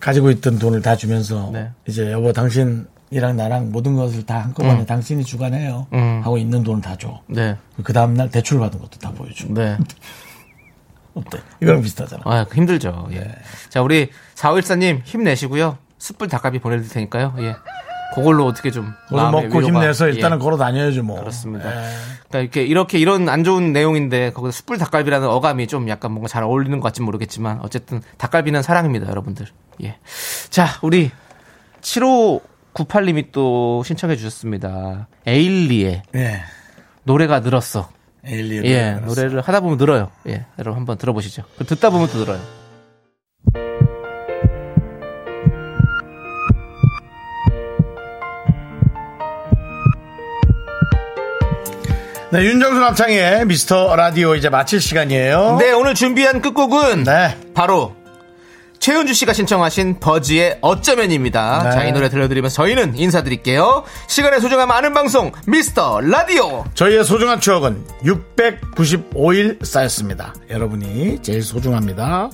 가지고 있던 돈을 다 주면서 네. 이제 여보 당신 이랑 나랑 모든 것을 다 한꺼번에 당신이 주관해요 음. 하고 있는 돈을 다 줘. 네. 그 다음날 대출 받은 것도 다 보여줘. 네. 어때? 이거랑 비슷하잖아. 아, 힘들죠. 예. 자, 우리 4514님 힘내시고요. 숯불 닭갈비 보내드릴 테니까요. 예. 그걸로 어떻게 좀. 먹고 위로가- 힘내서 일단은 예. 걸어 다녀야죠 뭐. 그렇습니다. 예. 그러니까 이렇게 이렇게 이런 안 좋은 내용인데 거기서 숯불 닭갈비라는 어감이 좀 약간 뭔가 잘 어울리는 것 같지 모르겠지만 어쨌든 닭갈비는 사랑입니다, 여러분들. 예. 자, 우리 7598님이 또 신청해 주셨습니다. 에일리의 예. 노래가 늘었어. 에일리의 예, 노래가 노래를 하다 보면 늘어요. 예, 여러분 한번 들어보시죠. 듣다 보면 또 늘어요. 네, 윤정수 남창의 미스터 라디오 이제 마칠 시간이에요. 네, 오늘 준비한 끝곡은 네. 바로 최은주 씨가 신청하신 버지의 어쩌면입니다. 네. 자, 이 노래 들려드리면서 저희는 인사드릴게요. 시간의 소중함 아는 방송 미스터 라디오. 저희의 소중한 추억은 695일 쌓였습니다. 여러분이 제일 소중합니다.